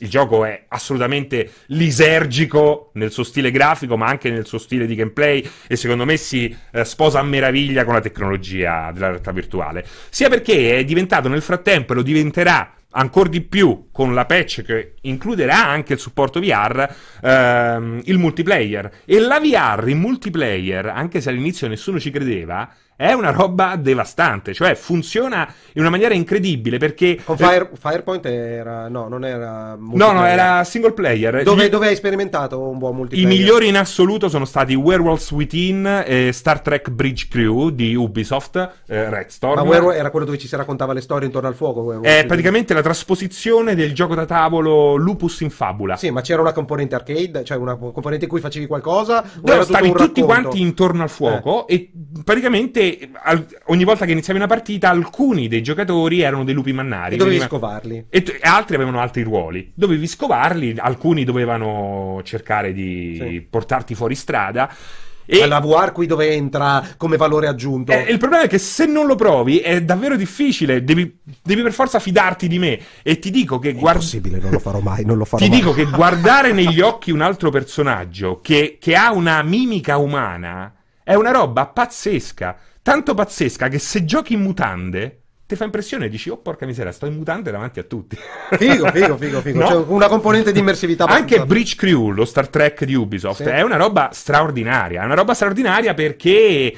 il gioco è assolutamente lisergico nel suo stile grafico, ma anche nel suo stile di gameplay e secondo me si eh, sposa a meraviglia con la tecnologia della realtà virtuale, sia perché è diventato nel frattempo e lo diventerà ancora di più con la patch che includerà anche il supporto VR, ehm, il multiplayer. E la VR in multiplayer, anche se all'inizio nessuno ci credeva, è una roba devastante, cioè funziona in una maniera incredibile perché... Con Fire, Firepoint era... no, non era... No, no, era single player. Dove, Gli- dove hai sperimentato un buon I multiplayer? migliori in assoluto sono stati Werewolves Within e Star Trek Bridge Crew di Ubisoft, eh, Red Storm. Ma Werewolf era quello dove ci si raccontava le storie intorno al fuoco? Werewolf? È praticamente la trasposizione del gioco da tavolo Lupus in Fabula. Sì, ma c'era una componente arcade, cioè una componente in cui facevi qualcosa? tutto stavi tutti racconto? quanti intorno al fuoco e praticamente al- ogni volta che iniziavi una partita alcuni dei giocatori erano dei lupi mannari. E dovevi Veniva- scovarli. E, t- e altri avevano altri ruoli. Dovevi scovarli, alcuni dovevano cercare di Sì. portarti fuori strada. E la VR qui dove entra come valore aggiunto. eh, il problema è che se non lo provi è davvero difficile. Devi, devi per forza fidarti di me. E ti dico che guarda. Impossibile, non lo farò mai, non lo farò Ti mai. dico che [LAUGHS] guardare negli occhi un altro personaggio che, che ha una mimica umana è una roba pazzesca. Tanto pazzesca che se giochi in mutande ti fa impressione e dici, oh porca miseria, sto in mutande davanti a tutti. Figo, figo, figo, figo. [LAUGHS] No? C'è una componente di immersività. Anche Breach Crew, lo Star Trek di Ubisoft, Sì. è una roba straordinaria. È una roba straordinaria perché.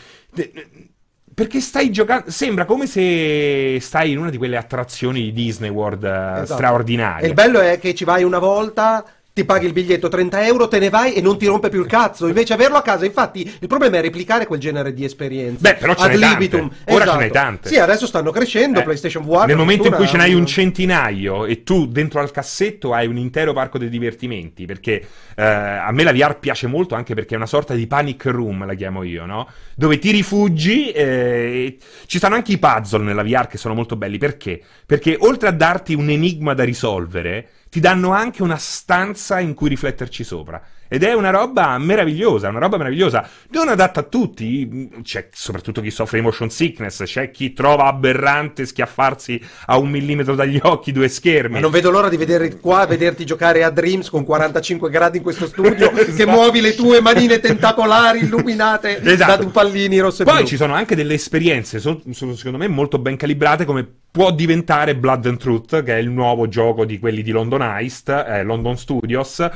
Perché stai giocando. Sembra come se stai in una di quelle attrazioni di Disney World eh, Esatto. straordinarie. E il bello è che ci vai una volta, ti paghi il biglietto 30 euro, te ne vai e non ti rompe più il cazzo. Invece averlo a casa, infatti, il problema è replicare quel genere di esperienze. Beh, però ce Ad n'hai tante. libitum. Ora Esatto. ce n'hai tante. Sì, adesso stanno crescendo. Eh, PlayStation VR. Nel momento in cui ce n'hai un addirittura- centinaio e tu dentro al cassetto hai un intero parco dei divertimenti, perché eh, a me la VR piace molto anche perché è una sorta di panic room, la chiamo io, no? Dove ti rifugi, eh, ci stanno anche i puzzle nella VR che sono molto belli, perché? Perché oltre a darti un enigma da risolvere, ti danno anche una stanza in cui rifletterci sopra. Ed è una roba meravigliosa, una roba meravigliosa. Non adatta a tutti, c'è soprattutto chi soffre di motion sickness, c'è chi trova aberrante schiaffarsi a un millimetro dagli occhi due schermi. Ma non vedo l'ora di vedere qua, vederti giocare a Dreams con 45 gradi in questo studio, [LAUGHS] che Esatto. muovi le tue manine tentacolari illuminate [LAUGHS] Esatto. da due pallini rossi e Poi blu. ci sono anche delle esperienze, son- sono secondo me molto ben calibrate, come può diventare Blood and Truth, che è il nuovo gioco di quelli di London Heist, eh, London Studios.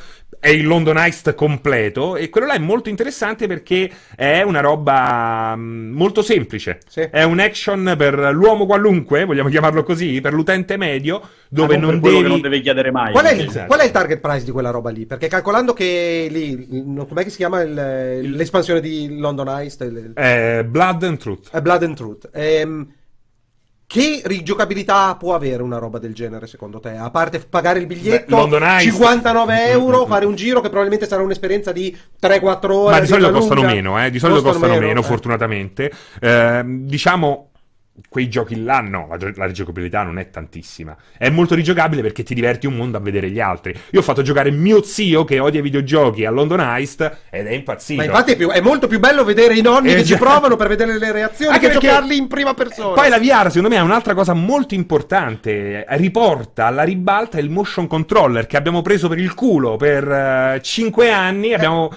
È il London Heist completo e quello là è molto interessante perché è una roba mm, molto semplice. Sì. È un action per l'uomo qualunque, vogliamo chiamarlo così, per l'utente medio, dove Ma non, quello devi... non deve chiedere mai. Qual è, il, Esatto. qual è il target price di quella roba lì? Perché calcolando che lì, com'è che si chiama il- l'espansione di London Heist? Il- Eh, Blood and Truth. è Blood and Truth. Ehm, che rigiocabilità può avere una roba del genere secondo te? A parte pagare il biglietto, Beh, London Heist- 59 euro, Mm, mm, mm. fare un giro che probabilmente sarà un'esperienza di 3-4 ore. Ma di solito costano lunga. meno, eh? Di solito costano, meno, eh. fortunatamente. Ehm, diciamo. Quei giochi là, no, la, la rigiocabilità non è tantissima. È molto rigiocabile perché ti diverti un mondo a vedere gli altri. Io ho fatto giocare mio zio che odia i videogiochi a London Heist ed è impazzito. Ma infatti è, più- è molto più bello vedere i nonni che ci Esatto. provano per vedere le reazioni Anche che perché- giocarli in prima persona. Poi la VR, secondo me, è un'altra cosa molto importante. Riporta alla ribalta il motion controller che abbiamo preso per il culo per 5 anni. Abbiamo.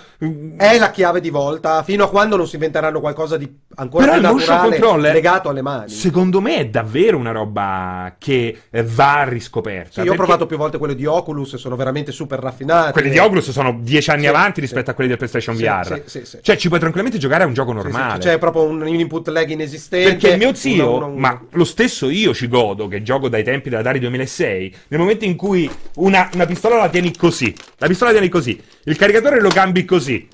È la chiave di volta fino a quando non si inventeranno qualcosa di ancora Però più naturale legato alle mani. Secondo me è davvero una roba che eh, va riscoperta. Sì, io ho provato più volte quelli di Oculus sono veramente super raffinati. Quelli di Oculus sono 10 anni Sì, avanti rispetto a quelli del PlayStation VR. sì, sì, sì. Cioè, ci puoi tranquillamente giocare a un gioco normale. C'è proprio un, input lag inesistente. Perché mio zio, uno- uno- ma lo stesso io ci godo, che gioco dai tempi della Atari 2006, nel momento in cui una, una pistola la tieni così, la pistola la tieni così, il caricatore lo cambi così.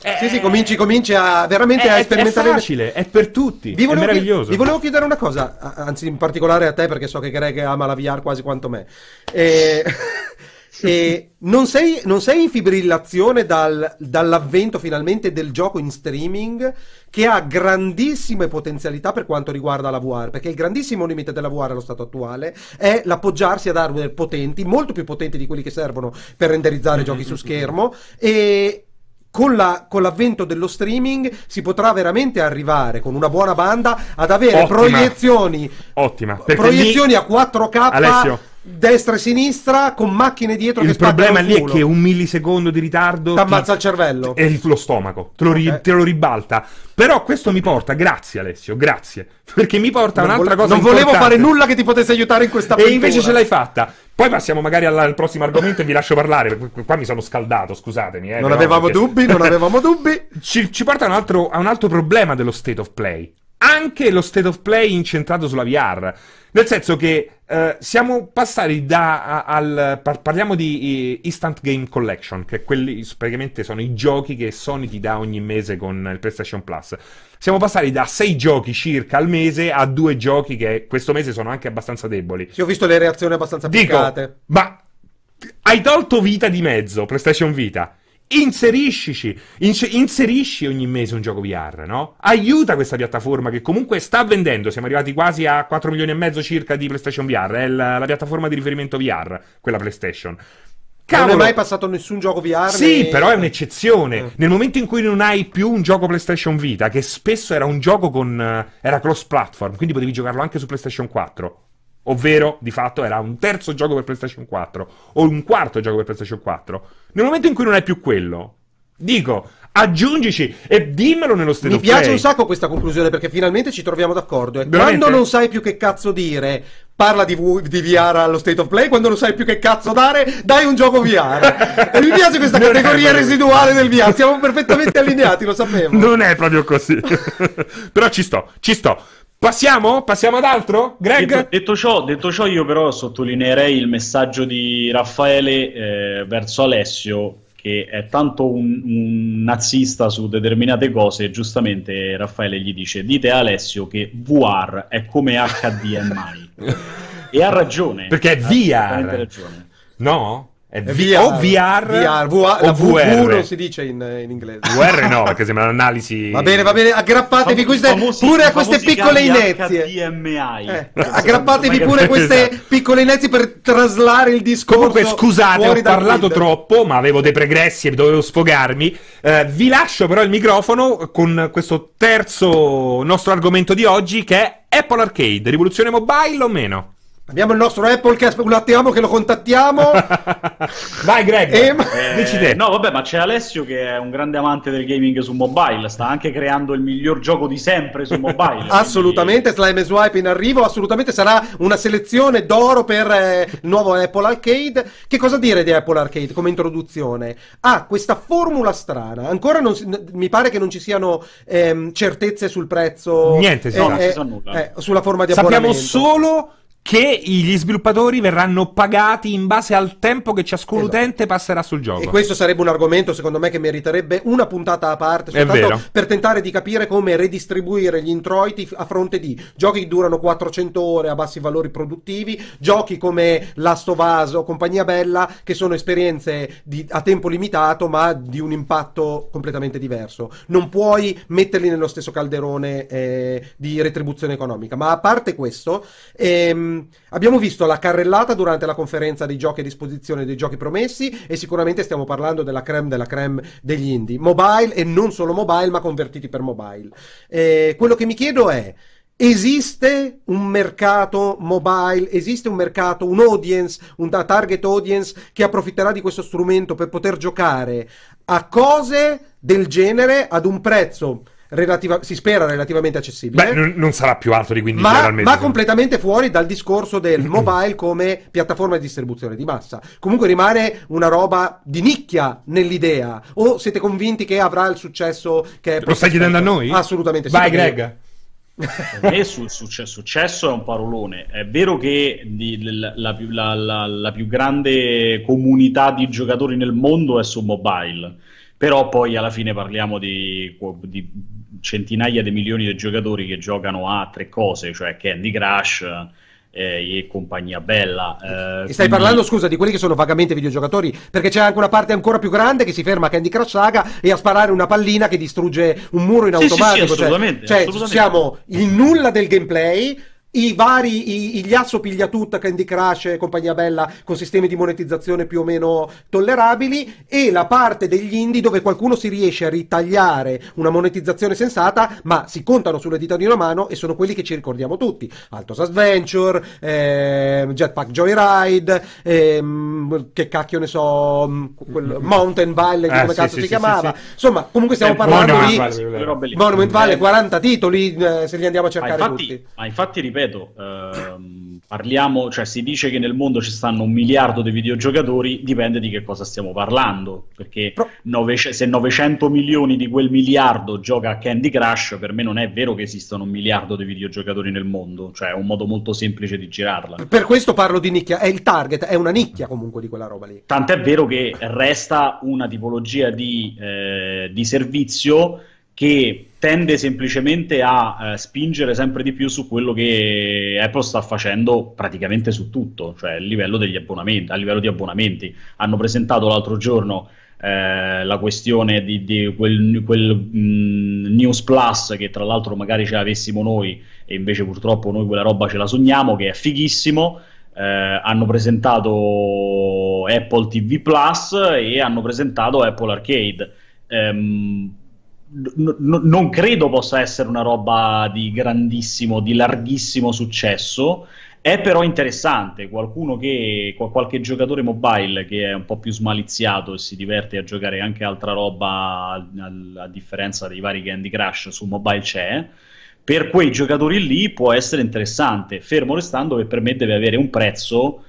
Sì, sì, cominci, cominci a veramente È, a è sperimentare. facile, è per tutti, Vi è volevo, meraviglioso. chied- vi volevo chiedere una cosa, anzi in particolare a te perché so che Greg ama la VR quasi quanto me. E, [LAUGHS] e non, sei, non sei in fibrillazione dal- dall'avvento finalmente del gioco in streaming che ha grandissime potenzialità per quanto riguarda la VR, perché il grandissimo limite della VR allo stato attuale è l'appoggiarsi ad hardware potenti, molto più potenti di quelli che servono per renderizzare giochi su schermo e con, la- con l'avvento dello streaming si potrà veramente arrivare con una buona banda ad avere Ottima. proiezioni Ottima, proiezioni lì- a 4K Alessio. Destra e sinistra con macchine dietro che il problema spaccano lì è che un millisecondo di ritardo Ti ammazza il cervello. è il- lo stomaco, te lo, ri- Ok. te lo ribalta. Però questo mi porta, grazie Alessio, grazie, [LAUGHS] perché mi porta a Non un'altra vole- cosa non volevo importante. fare nulla che ti potesse aiutare in questa E avventura. invece ce l'hai fatta. Poi passiamo magari alla- al prossimo argomento e vi lascio parlare. Qua mi sono scaldato, scusatemi. eh, Non avevamo perché- dubbi, non [LAUGHS] avevamo dubbi. Ci, ci porta a un, altro, a un altro problema dello state of play. Anche lo state of play incentrato sulla VR. Nel senso che eh, siamo passati da a- al par- parliamo di eh, Instant Game Collection, che quelli praticamente sono i giochi che Sony ti dà ogni mese con il PlayStation Plus. Siamo passati da sei giochi circa al mese a due giochi che questo mese sono anche abbastanza deboli. Sì, ho visto le reazioni abbastanza Dico, piccate. ma hai tolto vita di mezzo, PlayStation Vita. Inseriscici, ince- inserisci ogni mese un gioco VR, no? Aiuta questa piattaforma che comunque sta vendendo. Siamo arrivati quasi a 4 milioni e mezzo circa di PlayStation VR. È la, la piattaforma di riferimento VR, quella PlayStation. Non è Cavolo, mai passato nessun gioco VR. sì, né- però è un'eccezione. Eh. Nel momento in cui non hai più un gioco PlayStation Vita, che spesso era un gioco con. eh, era cross platform, quindi potevi giocarlo anche su PlayStation 4. Ovvero, di fatto, era un terzo gioco per PlayStation 4 o un quarto gioco per PlayStation 4. Nel momento in cui non hai più quello, dico, aggiungici e dimmelo nello state Mi piace un sacco questa conclusione perché finalmente ci troviamo d'accordo. E Veramente? quando non sai più che cazzo dire, parla di, di VR allo state of play. Quando non sai più che cazzo dare, dai un gioco VR. [LAUGHS] e mi piace questa Non è categoria residuale del VR. Siamo [LAUGHS] perfettamente allineati, lo sapevo. Non è proprio così. [LAUGHS] però ci sto, ci sto. Passiamo? Passiamo ad altro? Greg? Detto, detto ciò, detto ciò, io però sottolineerei il messaggio di Raffaele eh, verso Alessio, che è tanto un, un nazista su determinate cose. Giustamente Raffaele gli dice: Dite a Alessio che VR è come HDMI. [LAUGHS] e ha ragione. Perché è VR. ragione. No? È, È V- o VR, VR, VR, o VR. V non si dice in, in inglese. VR no, perché sembra un'analisi. Va bene, va bene, aggrappatevi queste, famosi- pure a queste piccole inezie. HDMI. Eh, aggrappatevi pure so mai queste Esatto. piccole inezie per traslare il discorso. Comunque, scusate, ho parlato troppo, ma avevo dei pregressi e dovevo sfogarmi. Eh, vi lascio però il microfono con questo terzo nostro argomento di oggi che è Apple Arcade, rivoluzione mobile o meno? Abbiamo il nostro Apple che aspe- un attimo che lo contattiamo. [LAUGHS] Vai Greg, Eh, ma- dici Eh, te. no, vabbè, ma c'è Alessio che è un grande amante del gaming su mobile, sta anche creando il miglior gioco di sempre su mobile. [LAUGHS] assolutamente, Slime e Swipe in arrivo, assolutamente sarà una selezione d'oro per eh, il nuovo Apple Arcade. Che cosa dire di Apple Arcade come introduzione? Ha questa formula strana, ancora non si- n- mi pare che non ci siano ehm, certezze sul prezzo. Niente, si eh, sa. Non si eh, sa nulla. eh, sulla forma di Sappiamo abbonamento. solo che gli sviluppatori verranno pagati in base al tempo che ciascun Esatto. utente passerà sul gioco. E questo sarebbe un argomento, secondo me, che meriterebbe una puntata a parte, È soltanto vero. per tentare di capire come redistribuire gli introiti a fronte di giochi che durano 400 ore a bassi valori produttivi, giochi come Last of Us o Compagnia Bella, che sono esperienze di- a tempo limitato, ma di un impatto completamente diverso. Non puoi metterli nello stesso calderone eh, di retribuzione economica. Ma a parte questo, ehm, abbiamo visto la carrellata durante la conferenza dei giochi a disposizione, dei giochi promessi, e sicuramente stiamo parlando della creme della creme degli indie, mobile e non solo mobile, ma convertiti per mobile. Eh, quello che mi chiedo è. Esiste un mercato mobile, esiste un mercato, un audience, un ta- target audience che approfitterà di questo strumento per poter giocare a cose del genere ad un prezzo relativa- si spera relativamente accessibile Beh, non, non sarà più alto di 15 euro ma, al mese. ma completamente fuori dal discorso del [CLEARS THROAT] mobile come piattaforma di distribuzione di massa. Comunque rimane una roba di nicchia nell'idea. O siete convinti che avrà il successo che è Lo stai chiedendo a noi? Assolutamente sì. Vai Greg. Per me su, succe- successo è un parolone. È vero che di- la, la- la- la più grande comunità di giocatori nel mondo è su mobile, però poi alla fine parliamo di, di centinaia di milioni di giocatori che giocano a tre cose, cioè Candy Crush eh, e compagnia bella. eh, E stai quindi- parlando, scusa, di quelli che sono vagamente videogiocatori, perché c'è anche una parte ancora più grande che si ferma a Candy Crush Saga e a sparare una pallina che distrugge un muro in Sì, sì, sì, automatico. cioè- assolutamente, cioè, assolutamente. siamo il nulla del gameplay. I vari, i, gli asso pigliatutta, Candy Crush e compagnia bella con sistemi di monetizzazione più o meno tollerabili e la parte degli indie dove qualcuno si riesce a ritagliare una monetizzazione sensata ma si contano sulle dita di una mano e sono quelli che ci ricordiamo tutti. Altos Adventure, ehm, Jetpack Joyride ehm, che cacchio ne so mh, quel- Mountain Valley Eh, come sì, cazzo sì, si sì, chiamava. sì, insomma comunque stiamo Eh, parlando di. Monument Valley Eh, 40 titoli eh, se li andiamo a Ma cercare infatti, tutti. ma infatti, ripeto, ehm, parliamo, cioè si dice che nel mondo ci stanno un miliardo di videogiocatori, dipende di che cosa stiamo parlando, perché Pro- nove- se 900 milioni di quel miliardo gioca a Candy Crush, per me non è vero che esistano un miliardo di videogiocatori nel mondo, cioè è un modo molto semplice di girarla. Per questo parlo di nicchia, è il target, è una nicchia comunque di quella roba lì. Tant'è vero che resta una tipologia di, eh, di servizio che tende semplicemente a eh, spingere sempre di più su quello che Apple sta facendo praticamente su tutto, cioè a livello a livello di abbonamenti. Hanno presentato l'altro giorno eh, la questione di, di quel, quel mh, News Plus che tra l'altro magari ce l'avessimo noi e invece purtroppo noi quella roba ce la sogniamo, che è fighissimo. Eh, hanno presentato Apple TV Plus e hanno presentato Apple Arcade. Ehm, n- non credo possa essere una roba di grandissimo, di larghissimo successo. È però interessante, qualcuno che, qual- qualche giocatore mobile che è un po' più smaliziato e si diverte a giocare anche altra roba, a- a differenza dei vari Candy Crush su mobile c'è, per quei giocatori lì può essere interessante, fermo restando che per me deve avere un prezzo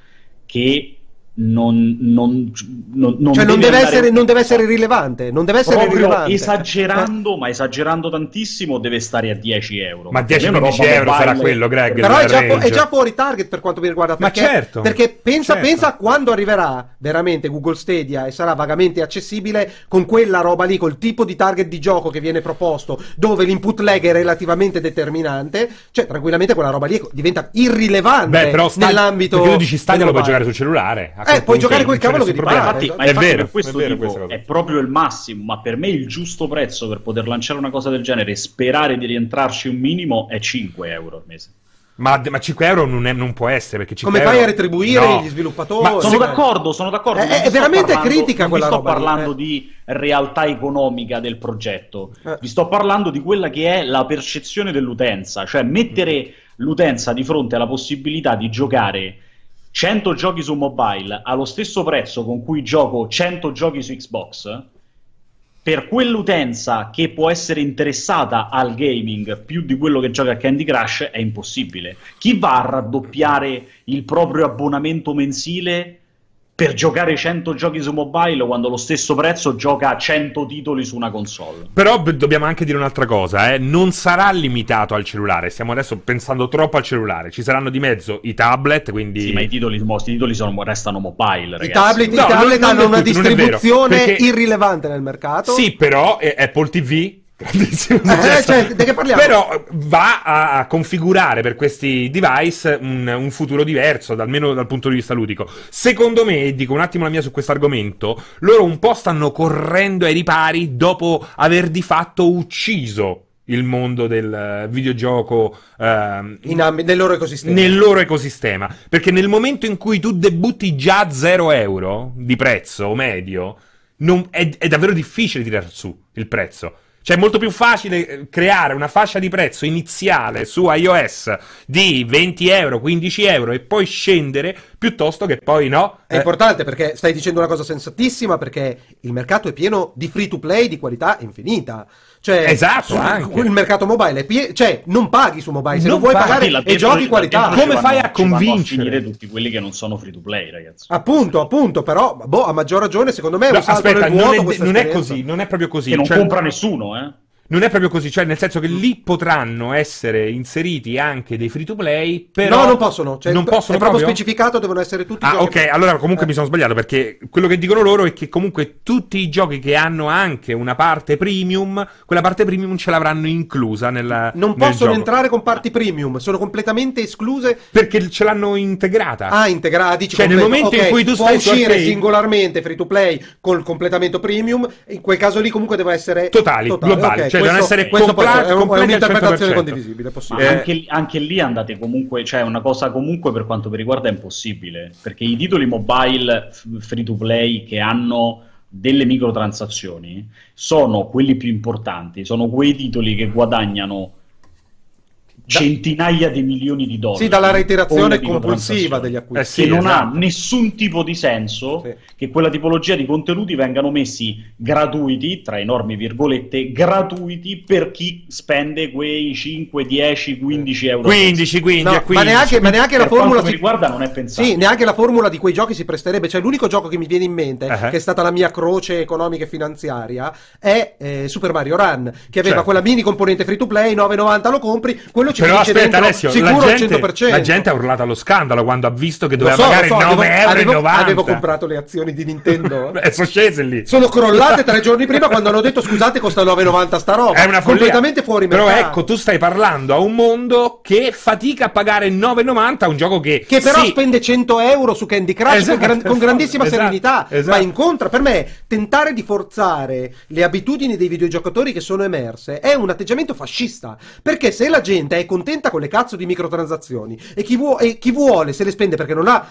che non, non, non, non cioè non deve, andare- essere, non deve essere rilevante, non deve essere proprio rilevante. esagerando, ma esagerando tantissimo, deve stare a 10 euro. Ma Per me è una 10-15 roba euro sarà quello, Greg. Però è già, fu- è già fuori target per quanto mi riguarda. Ma Perché, certo, perché pensa, certo. pensa a quando arriverà veramente Google Stadia e sarà vagamente accessibile con quella roba lì, col tipo di target di gioco che viene proposto, dove l'input lag è relativamente determinante. Cioè, tranquillamente quella roba lì diventa irrilevante Beh, però Stadia- nell'ambito. perché tu dici Stadia lo puoi giocare sul cellulare. Eh, quel puoi giocare quel cavolo che ti pare. infatti, ma È vero, per questo è vero dico, è proprio il massimo, ma per me il giusto prezzo per poter lanciare una cosa del genere e sperare di rientrarci un minimo è 5 euro al mese. Ma, ma 5 euro non, è- non può essere perché 5 Come fai euro- a retribuire No. gli sviluppatori? Ma Sono sì, d'accordo, sono d'accordo. È- non è sto veramente parlando- critica non quella vi sto roba parlando eh. di realtà economica del progetto, Eh. vi sto parlando di quella che è la percezione dell'utenza, cioè mettere l'utenza di fronte alla possibilità di giocare 100 giochi su mobile allo stesso prezzo con cui gioco 100 giochi su Xbox. Per quell'utenza che può essere interessata al gaming più di quello che gioca a Candy Crush è impossibile. Chi va a raddoppiare il proprio abbonamento mensile per giocare 100 giochi su mobile quando lo stesso prezzo gioca 100 titoli su una console? Però b- dobbiamo anche dire un'altra cosa, eh. non sarà limitato al cellulare, stiamo adesso pensando troppo al cellulare, ci saranno di mezzo i tablet, quindi... Sì, ma i titoli, mo, titoli sono- restano mobile. I ragazzi. tablet, No, i tablet non- non hanno una tutti, è vero, distribuzione perché- irrilevante nel mercato. Sì, però eh, Apple TV, grandissimo Eh, cioè? Però va a, configurare per questi device un, un futuro diverso, almeno dal punto di vista ludico. Secondo me, e dico un attimo la mia su questo argomento, loro un po' stanno correndo ai ripari dopo aver di fatto ucciso il mondo del eh, videogioco ehm, In ambi- nel loro ecosistema. nel loro ecosistema. Perché nel momento in cui tu debutti già a 0 euro di prezzo medio, non- è, è davvero difficile tirare su il prezzo. Cioè è molto più facile eh, creare una fascia di prezzo iniziale su iOS di 20 euro, 15 euro e poi scendere piuttosto che poi no. È eh, importante perché stai dicendo una cosa sensatissima perché il mercato è pieno di free to play di qualità infinita. Cioè, Esatto, anche. il mercato mobile è pieno, cioè non paghi su mobile, se Non non, vuoi pagare e dentro- giochi qualità. Come ci fai vanno- a vanno convincere? finire tutti quelli che non sono free to play, ragazzi. Appunto, appunto, però boh, a maggior ragione secondo me è un no, salto aspetta, nel vuoto non, è, non è così, non è proprio così. che non Cioè, compra nessuno, eh? Non è proprio così, cioè nel senso che lì potranno essere inseriti anche dei free to play, però no, non possono, cioè, non possono è proprio proprio? specificato, devono essere tutti Ah, ok, allora comunque Eh. mi sono sbagliato perché quello che dicono loro è che comunque tutti i giochi che hanno anche una parte premium, quella parte premium ce l'avranno inclusa nella, Non nel possono gioco. entrare con parti premium, sono completamente escluse perché ce l'hanno integrata. Ah, integrata, dici Cioè, nel completo. momento in Ok, cui tu stai uscire arcade- singolarmente free to play col completamento premium, in quel caso lì comunque deve essere Totali, globali, ok, cioè essere questo può comprati- essere- è, un- è un'interpretazione 100%. condivisibile, possibile. Eh. anche, anche lì andate comunque, cioè è una cosa comunque per quanto mi riguarda è impossibile, perché i titoli mobile free to play che hanno delle microtransazioni sono quelli più importanti, sono quei titoli che guadagnano centinaia di milioni di dollari. Sì, dalla reiterazione compulsiva degli acquisti. Eh sì, che non esatto. ha nessun tipo di senso Sì. che quella tipologia di contenuti vengano messi gratuiti, tra enormi virgolette, gratuiti per chi spende quei 5, 10, 15 euro. 15, 15, No, a 15. ma neanche, ma neanche la formula si- riguarda non è pensato. Sì, neanche la formula di quei giochi si presterebbe. Cioè, l'unico gioco che mi viene in mente, Uh-huh. che è stata la mia croce economica e finanziaria, è eh, Super Mario Run, che aveva Certo. quella mini componente free to play, 9,90 lo compri, quello ci Però aspetta, dentro Alessio, sicuro la al gente, 100%. la gente ha urlato allo scandalo quando ha visto che doveva so, pagare so, 9,90 avevo, avevo, euro. avevo comprato le azioni di Nintendo. [LAUGHS] Eh, sono scese lì. Sono crollate tre giorni prima quando hanno detto scusate costa 9,90 sta roba. È una follia. completamente fuori Però mercato. ecco, tu stai parlando a un mondo che fatica a pagare 9,90 a un gioco che Che però sì, spende 100 euro su Candy Crush Esatto, con, gran- con grandissima esatto, serenità, esatto. ma incontra per me tentare di forzare le abitudini dei videogiocatori che sono emerse è un atteggiamento fascista. Perché se la gente è contenta con le cazzo di microtransazioni e chi, vuo- e chi vuole se le spende perché non ha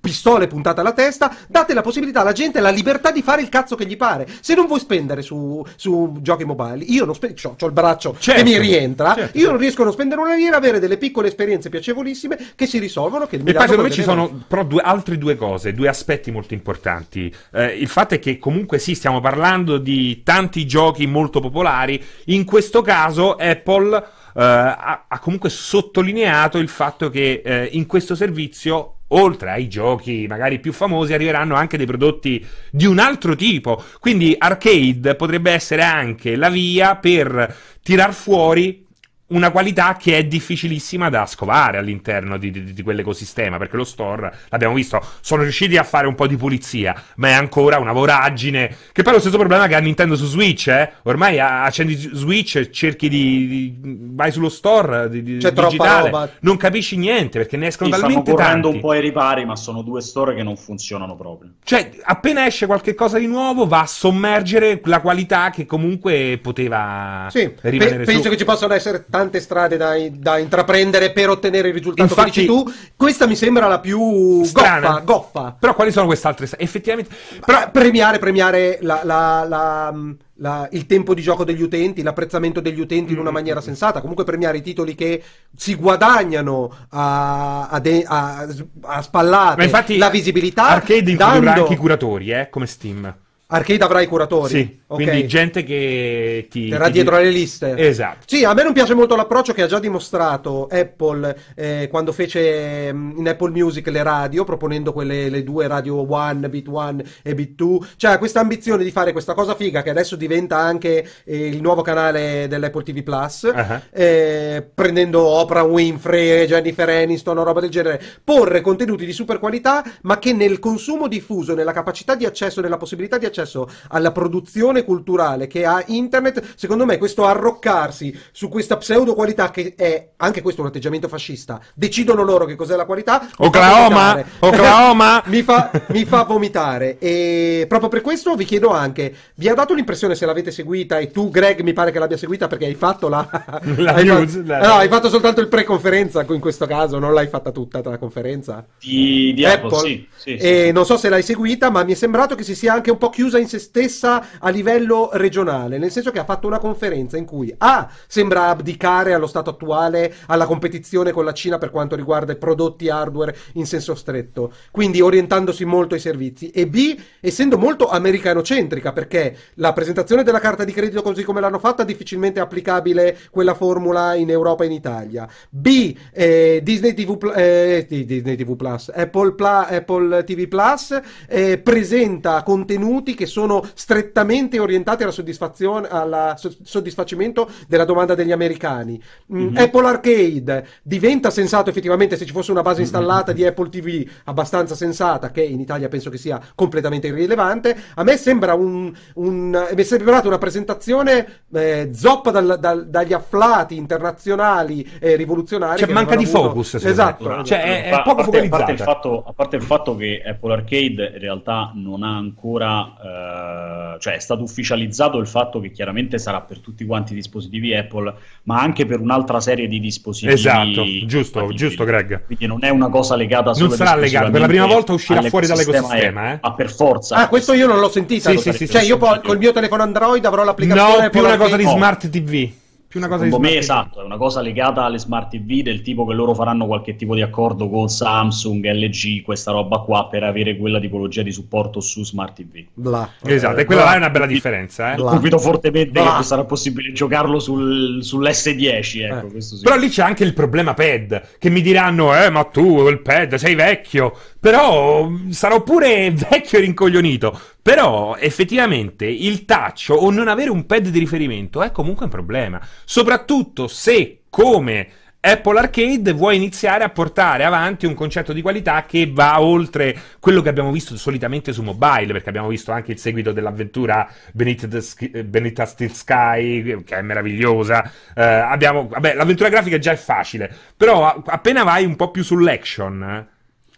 pistole puntate alla testa, date la possibilità alla gente la libertà di fare il cazzo che gli pare. Se non vuoi spendere su, su giochi mobile, io non spendo, c'ho il braccio Certo, che mi rientra, certo. io non riesco a non spendere una lira, avere delle piccole esperienze piacevolissime che si risolvono, che E poi secondo me ci sono però due, altre due cose, due aspetti molto importanti. Eh, il fatto è che comunque sì, stiamo parlando di tanti giochi molto popolari. In questo caso Apple ha, ha comunque sottolineato il fatto che eh, in questo servizio, oltre ai giochi magari più famosi, arriveranno anche dei prodotti di un altro tipo. Quindi arcade potrebbe essere anche la via per tirar fuori una qualità che è difficilissima da scovare all'interno di, di- di quell'ecosistema, perché lo store, l'abbiamo visto, sono riusciti a fare un po' di pulizia, ma è ancora una voragine, che poi è lo stesso problema che ha Nintendo su Switch, eh? Ormai accendi Switch, cerchi di... di- vai sullo store di, di- C'è troppa digitale, roba. non capisci niente, perché ne escono Sì, stanno talmente correndo tanti. un po' ai ripari, ma sono due store che non funzionano proprio. Cioè, appena esce qualche cosa di nuovo, va a sommergere la qualità che comunque poteva Sì, pe- rimanere penso su. che ci possano essere tante strade da, da intraprendere per ottenere il risultato Infatti- che dici tu. Questa mi sembra la più Strana. goffa, goffa. Però quali sono queste altre? Effettivamente, Però però premiare, premiare la- la- la- la- il tempo di gioco degli utenti, l'apprezzamento degli utenti in una Mm. maniera sensata. Comunque premiare i titoli che si guadagnano a, a de- a- a spallate Ma infatti la visibilità. Arcade dando- anche i curatori, eh, come Steam. Arcade avrà i curatori. Sì, ok. quindi gente che ti Terrà ti- dietro alle liste. Esatto. Sì, a me non piace molto l'approccio che ha già dimostrato Apple eh, quando fece mm, in Apple Music le radio, proponendo quelle le due radio One, Bit One e Bit 2. Cioè, questa ambizione di fare questa cosa figa che adesso diventa anche eh, il nuovo canale dell'Apple TV Plus, Ah. eh, prendendo Oprah Winfrey, Jennifer Aniston o roba del genere, porre contenuti di super qualità, ma che nel consumo diffuso, nella capacità di accesso, nella possibilità di accesso alla produzione culturale che ha internet, secondo me questo arroccarsi su questa pseudo qualità che è anche questo un atteggiamento fascista, decidono loro che cos'è la qualità. mi fa Oklahoma, vomitare. Oklahoma. [LAUGHS] mi, fa, mi fa vomitare e proprio per questo vi chiedo anche, vi ha dato l'impressione se l'avete seguita e tu Greg mi pare che l'abbia seguita perché hai fatto la... [LAUGHS] La [LAUGHS] hai news, fatto- la- no, hai fatto soltanto il pre-conferenza in questo caso, non l'hai fatta tutta la conferenza. Di, di Apple, sì. sì, sì, e non so se l'hai seguita, ma mi è sembrato che si sia anche un po' chiusa in se stessa a livello regionale, nel senso che ha fatto una conferenza in cui A sembra abdicare allo stato attuale alla competizione con la Cina per quanto riguarda i prodotti hardware in senso stretto, quindi orientandosi molto ai servizi, e B essendo molto americanocentrica, perché la presentazione della carta di credito così come l'hanno fatta difficilmente è applicabile quella formula in Europa e in Italia. B eh, Disney TV, eh, di- Disney TV Plus, Apple, Pla- Apple TV Plus eh, presenta contenuti che sono strettamente orientati alla soddisfazione, alla so- soddisfacimento della domanda degli americani. Mm, Apple Arcade diventa sensato effettivamente se ci fosse una base installata di Apple TV abbastanza sensata, che in Italia penso che sia completamente irrilevante. A me sembra un, un- mi è sembrata una presentazione eh, zoppa dal- dal- dagli afflati internazionali e rivoluzionari. Cioè, che manca di avuto- focus, Esatto. me. Cioè, è- è a, poco parte, a, parte il focalizzata. fatto, a parte il fatto che Apple Arcade in realtà non ha ancora, eh, cioè è stato ufficializzato il fatto che chiaramente sarà per tutti quanti i dispositivi Apple, ma anche per un'altra serie di dispositivi. Esatto, giusto, compatibili. giusto, Greg. Quindi non è una cosa legata solo Non sarà legato, per la prima volta uscirà fuori dall'ecosistema eh. Ma per forza. Ah, questo io non l'ho sentita. Sì, sì, sì, cioè, io sì. col mio telefono Android avrò l'applicazione No, Apple più una cosa di smart TV. Più una cosa di Secondo me esatto, è una cosa legata alle smart TV del tipo che loro faranno qualche tipo di accordo con Samsung, LG, questa roba qua per avere quella tipologia di supporto su smart TV. Bla. Esatto, e Eh, quella bla. là è una bella differenza, eh. Confido fortemente Bah. che sarà possibile giocarlo sul, sull'S10, ecco, Eh. questo sì. Però lì c'è anche il problema pad, che mi diranno, eh, ma tu, il pad, sei vecchio. Però sarò pure vecchio e rincoglionito. Però, effettivamente, il touch o non avere un pad di riferimento è comunque un problema. Soprattutto se, come Apple Arcade, vuoi iniziare a portare avanti un concetto di qualità che va oltre quello che abbiamo visto solitamente su mobile, perché abbiamo visto anche il seguito dell'avventura Beneath, the Sk- Beneath a Steel Sky, che è meravigliosa. Eh, abbiamo, vabbè, l'avventura grafica già è facile, però appena vai un po' più sull'action,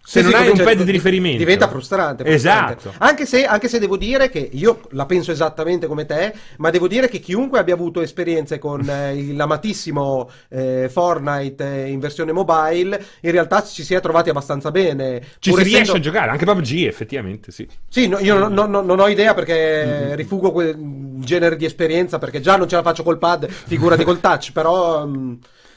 se Sì, non sì, hai un comincia- pad di riferimento, diventa frustrante, frustrante. Esatto. Anche se, anche se devo dire che io la penso esattamente come te, ma devo dire che chiunque abbia avuto esperienze con [LAUGHS] eh, l'amatissimo eh, Fortnite eh, in versione mobile, in realtà ci si è trovati abbastanza bene. Ci Pur si riesce essendo- a giocare, anche PUBG effettivamente, sì. Sì, no, io non, non- non- ho idea Mm-hmm. perché rifugo quel genere di esperienza perché già non ce la faccio col pad, figurati col touch, però... mm,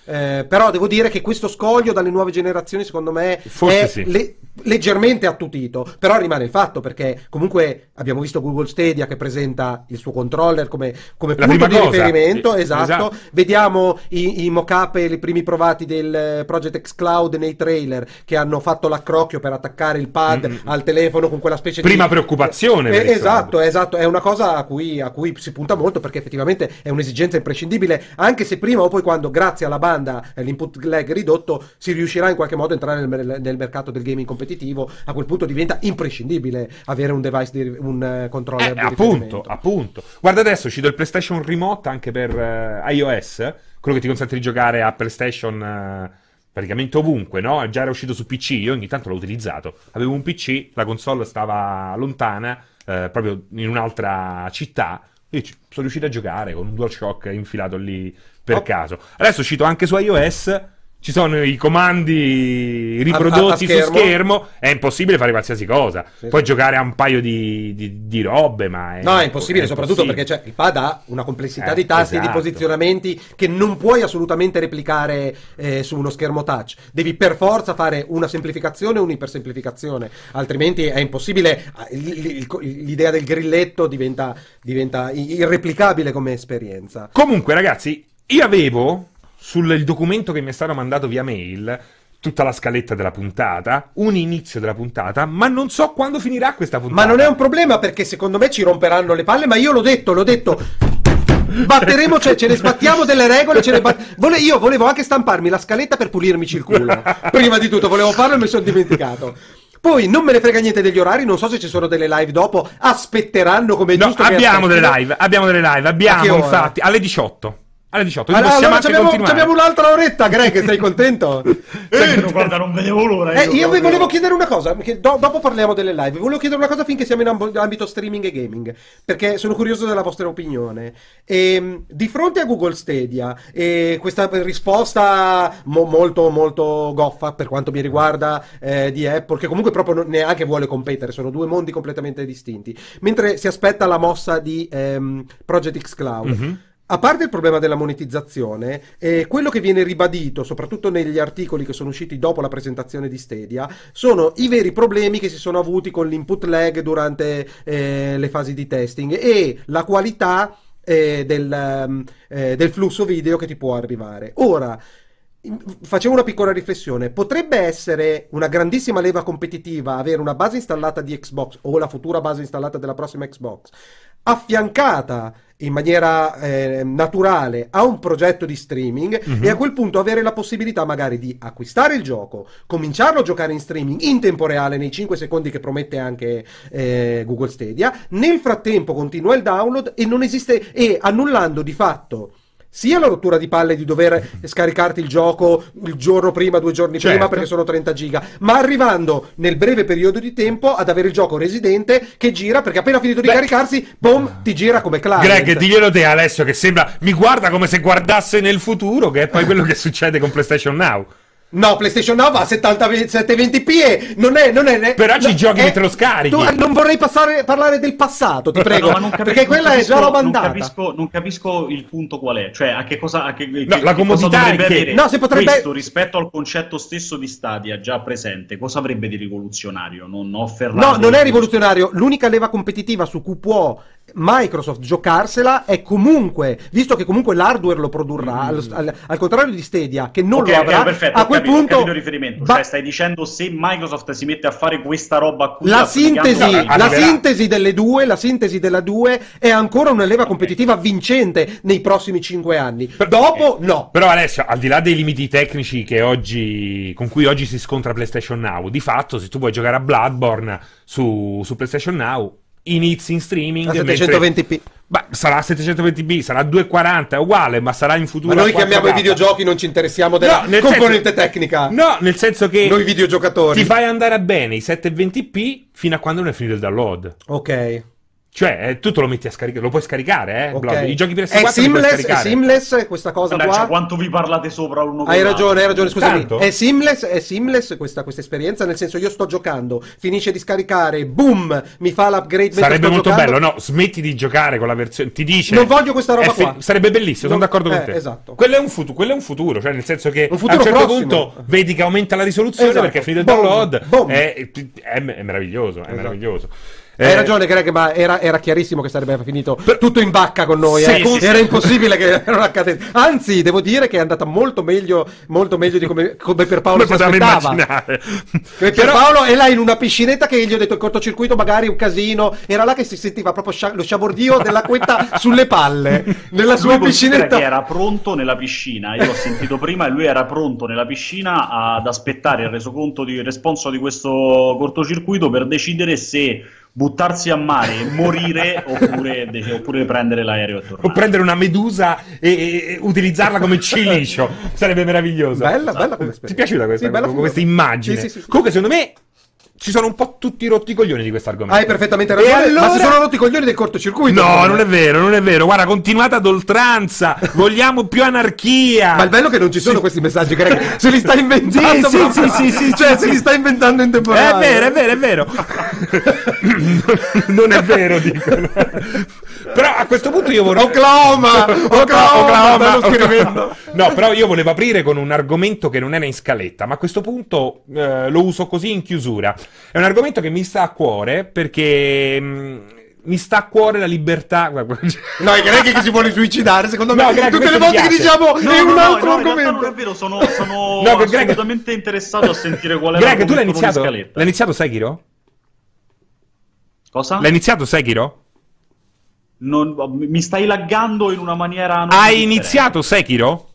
eh, però devo dire che questo scoglio dalle nuove generazioni secondo me Forse è sì. le- leggermente attutito però rimane il fatto perché comunque abbiamo visto Google Stadia che presenta il suo controller come, come punto di prima cosa, riferimento sì, esatto. esatto. vediamo i, i mock-up e i primi provati del Project X Cloud nei trailer che hanno fatto l'accrocchio per attaccare il pad Mm. al telefono con quella specie Prima di preoccupazione per Eh, esatto, esatto, è una cosa a cui, a cui si punta molto perché effettivamente è un'esigenza imprescindibile, anche se prima o poi quando grazie alla banda e l'input lag ridotto si riuscirà in qualche modo a entrare nel, nel mercato del gaming competitivo, a quel punto diventa imprescindibile avere un device, di, un eh, controller Eh, di appunto, appunto. Guarda adesso, uscito il PlayStation Remote anche per eh, iOS, quello che ti consente di giocare a PlayStation eh, praticamente ovunque, no? Già era uscito su PC, io ogni tanto l'ho utilizzato. Avevo un PC, la console stava lontana, eh, proprio in un'altra città. Io sono riuscito a giocare con un DualShock infilato lì per Oh. caso. Adesso è uscito anche su iOS. Ci sono i comandi A- riprodotti a- a su schermo. schermo. È impossibile fare qualsiasi cosa. Sì, Puoi sì. giocare a un paio di, di- di robe, ma è, No, è impossibile, è soprattutto impossibile. perché cioè, il pad ha una complessità Eh, di tasti e di esatto. posizionamenti che non puoi assolutamente replicare eh, su uno schermo touch. Devi per forza fare una semplificazione o un'ipersemplificazione, altrimenti è impossibile. Ah, L'idea del grilletto diventa, diventa irreplicabile come esperienza. Comunque, ragazzi, io avevo sul il documento che mi è stato mandato via mail tutta la scaletta della puntata, un inizio della puntata, ma non so quando finirà questa puntata. Ma non è un problema perché secondo me ci romperanno le palle, ma io l'ho detto, l'ho detto. Batteremo, cioè ce ne sbattiamo delle regole. Ce ne bat- Vole- io volevo anche stamparmi la scaletta per pulirmici il culo. Prima di tutto, volevo farlo e mi sono dimenticato. Poi non me ne frega niente degli orari, non so se ci sono delle live dopo. Aspetteranno come No, giusto. abbiamo delle live, abbiamo delle live, abbiamo infatti alle 18. Alle 18, quindi Allora, possiamo allora continuare. c'abbiamo un'altra oretta, Greg, sei [LAUGHS] contento? Eh, guarda, non vedevo l'ora. Eh, io vi proprio- volevo chiedere una cosa, che do- dopo parliamo delle live. Volevo chiedere una cosa finché siamo in amb- ambito streaming e gaming, perché sono curioso della vostra opinione. Ehm, di fronte a Google Stadia, e questa risposta mo- molto, molto goffa per quanto mi riguarda eh, di Apple, che comunque proprio non- neanche vuole competere, sono due mondi completamente distinti. Mentre si aspetta la mossa di ehm, Project X Cloud. Mhm. A parte il problema della monetizzazione, eh, quello che viene ribadito, soprattutto negli articoli che sono usciti dopo la presentazione di Stadia, sono i veri problemi che si sono avuti con l'input lag durante eh, le fasi di testing e la qualità eh, del, ehm, eh, del flusso video che ti può arrivare. Ora, Facevo una piccola riflessione. Potrebbe essere una grandissima leva competitiva avere una base installata di Xbox o la futura base installata della prossima Xbox affiancata in maniera eh, naturale a un progetto di streaming Mhm. e a quel punto avere la possibilità magari di acquistare il gioco, cominciarlo a giocare in streaming in tempo reale nei 5 secondi che promette anche eh, Google Stadia, nel frattempo continua il download e non esiste e annullando di fatto sia la rottura di palle di dover scaricarti il gioco il giorno prima, due giorni Certo. prima perché sono 30 giga, ma arrivando nel breve periodo di tempo ad avere il gioco residente che gira perché appena finito di Beh. caricarsi, boom, ti gira come client. Greg, diglielo te Alessio che sembra mi guarda come se guardasse nel futuro, che è poi quello che succede con PlayStation Now. No, PlayStation Now va a 70 720p e non è... Non è Però ci no, giochi è- mentre lo scarichi. Tu, non vorrei passare, parlare del passato, ti prego, No, ma non capisco- perché quella non è già capisco- roba non andata. capisco, non capisco il punto qual è, cioè a che cosa, a che, che- la che cosa comodità che- avere No, si potrebbe- questo rispetto al concetto stesso di Stadia già presente, cosa avrebbe di rivoluzionario? Non ho ferrato. No, non è rivoluzionario. L'unica leva competitiva su cui può Microsoft giocarsela è comunque, visto che comunque l'hardware lo produrrà, al, al- al contrario di Stadia, che non Ok, lo avrà, perfetto, a quel capito, punto capito riferimento. ba- Cioè, stai dicendo se Microsoft si mette a fare questa roba qui la applicando- sintesi, No, la sintesi delle due, la sintesi della due è ancora una leva competitiva vincente nei prossimi cinque anni. Dopo, no. Però Alessio, al di là dei limiti tecnici che oggi, con cui oggi si scontra PlayStation Now, di fatto se tu vuoi giocare a Bloodborne su, su PlayStation Now, inizi in streaming A mentre- 720p. Beh, sarà 720p, sarà 240, è uguale, ma sarà in futuro Ma noi a che amiamo i 4K. videogiochi non ci interessiamo della No, componente senso- tecnica. No, nel senso che Noi videogiocatori. ti fai andare a bene i 720p fino a quando non è finito il download. Ok. Cioè, eh, tu te lo metti a scaricare, lo puoi scaricare, eh? ok. Blood. I giochi PS4 è seamless, è seamless questa cosa Mannaggia, qua. quanto vi parlate sopra uno Hai ragione, hai ragione, scusami. Tanto? È seamless, è seamless questa, questa esperienza, nel senso io sto giocando, finisce di scaricare, boom, mi fa l'upgrade mentre Sarebbe sto molto giocando. bello, no? Smetti di giocare con la versione. Ti dice. Non voglio questa roba fi- qua. Sarebbe bellissimo, sono Non- d'accordo con eh, te. esatto. Quello è, un futu- quello è un futuro, cioè nel senso che Un a un certo prossimo. punto vedi che aumenta la risoluzione Esatto. perché è finito il download. boom. È, è- è meraviglioso, è Esatto. meraviglioso. Hai Eh, ragione, Greg, ma era, era chiarissimo che sarebbe finito tutto in vacca con noi. Sì, eh. sì, era sì. impossibile che [LAUGHS] non accadesse. Anzi, devo dire che è andata molto meglio, molto meglio di come, come per Paolo Come si aspettava. immaginare. Come per Paolo è là in una piscinetta che gli ho detto il cortocircuito magari un casino. Era là che si sentiva proprio scia- lo sciabordio dell'acquetta [LAUGHS] sulle palle. Nella Lui sua considera piscinetta. che era pronto nella piscina, io l'ho [LAUGHS] sentito prima e lui era pronto nella piscina ad aspettare il resoconto di responso di questo cortocircuito per decidere se buttarsi a mare e morire [LAUGHS] oppure, oppure prendere l'aereo e O prendere una medusa e, e- e utilizzarla come [LAUGHS] cilicio sarebbe meraviglioso. Bella, bella come Ti è piaciuta questa, Sì, bella questa fuga. immagine? Sì, sì, sì, sì. Comunque, secondo me ci sono un po' tutti rotti i coglioni di questo argomento. Hai perfettamente ragione, ma allora- si sono rotti i coglioni del cortocircuito. No, non è vero, non è vero. Guarda, continuate ad oltranza. Vogliamo più anarchia. Ma il bello è che non ci sono questi messaggi, Greg. Se li sta inventando. Sì, sì, sì, sì, sì, Cioè, sì, se li sta inventando in temporale. È vero, è vero, è vero. [LAUGHS] non è vero, dicono. Però a questo punto io vorrei. Oklahoma! Oklahoma! scrivendo. No, però io volevo aprire con un argomento che non era in scaletta, ma a questo punto eh, lo uso così in chiusura. È un argomento che mi sta a cuore perché. mh, mi sta a cuore la libertà. [LAUGHS] No, è Greg che si vuole suicidare, secondo me. No, Greg, Tutte le volte che diciamo No, è no, un no, altro realtà non è argomento. vero, sono, sono [LAUGHS] No, Greg- assolutamente interessato a sentire qual è Greg, tu l'hai iniziato? scaletta. L'hai iniziato Sekiro? Cosa? L'hai iniziato Sekiro? Non- mi stai laggando in una maniera non Hai differente. iniziato Sekiro?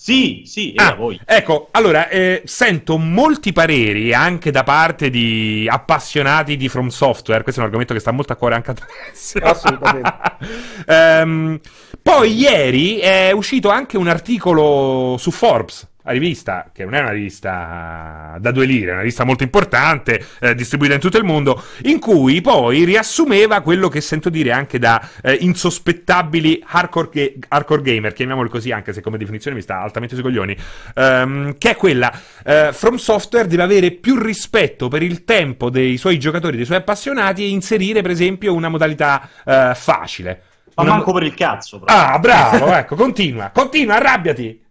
Sì, sì, e Ah, a voi. ecco, allora, eh, sento molti pareri anche da parte di appassionati di From Software, questo è un argomento che sta molto a cuore anche a Alessio. Assolutamente. [LAUGHS] Ehm, poi ieri è uscito anche un articolo su Forbes, la rivista, che non è una rivista da due lire, è una rivista molto importante, eh, distribuita in tutto il mondo, in cui poi riassumeva quello che sento dire anche da eh, insospettabili hardcore, ga- hardcore gamer, chiamiamoli così, anche se come definizione mi sta altamente sui coglioni, ehm, che è quella, eh, From Software deve avere più rispetto per il tempo dei suoi giocatori, dei suoi appassionati e inserire per esempio una modalità eh, facile. Ma Una- manco per il cazzo. proprio. Ah, bravo, [LAUGHS] ecco, continua, continua, arrabbiati.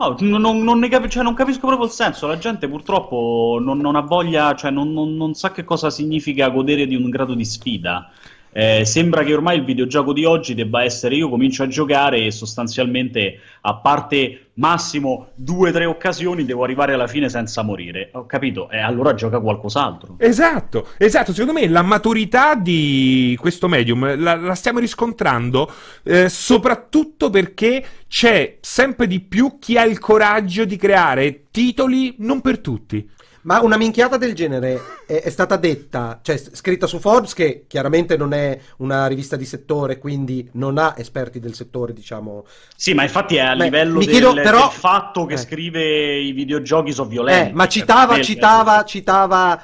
No, non, non- non ne capi- cioè, non capisco proprio il senso. La gente purtroppo non, non ha voglia, cioè non sa che cosa significa godere di un grado di sfida. Eh, sembra che ormai il videogioco di oggi debba essere io comincio a giocare e sostanzialmente, a parte massimo due o tre occasioni, devo arrivare alla fine senza morire. Ho capito, e allora gioca qualcos'altro. Esatto, esatto, secondo me la maturità di questo medium la, la stiamo riscontrando eh, soprattutto perché c'è sempre di più chi ha il coraggio di creare titoli non per tutti. Ma una minchiata del genere è, è stata detta, cioè scritta su Forbes, che chiaramente non è una rivista di settore, quindi non ha esperti del settore, diciamo. Sì, ma infatti è a Beh, livello del, chiedo, però- del fatto che Eh. scrive i videogiochi sono violenti. Eh, ma Cioè, citava, quello- citava, citava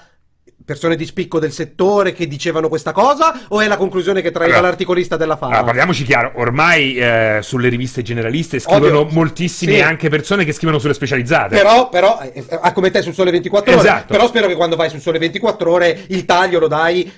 persone di spicco del settore che dicevano questa cosa o è la conclusione che traeva Allora, l'articolista della Fama? Allora, parliamoci chiaro, ormai eh, sulle riviste generaliste scrivono Ovvio. moltissime Sì. anche persone che scrivono sulle specializzate. Però, però, eh, eh, come te sul Sole 24 ore, Esatto. però spero che quando vai sul Sole 24 ore il taglio lo dai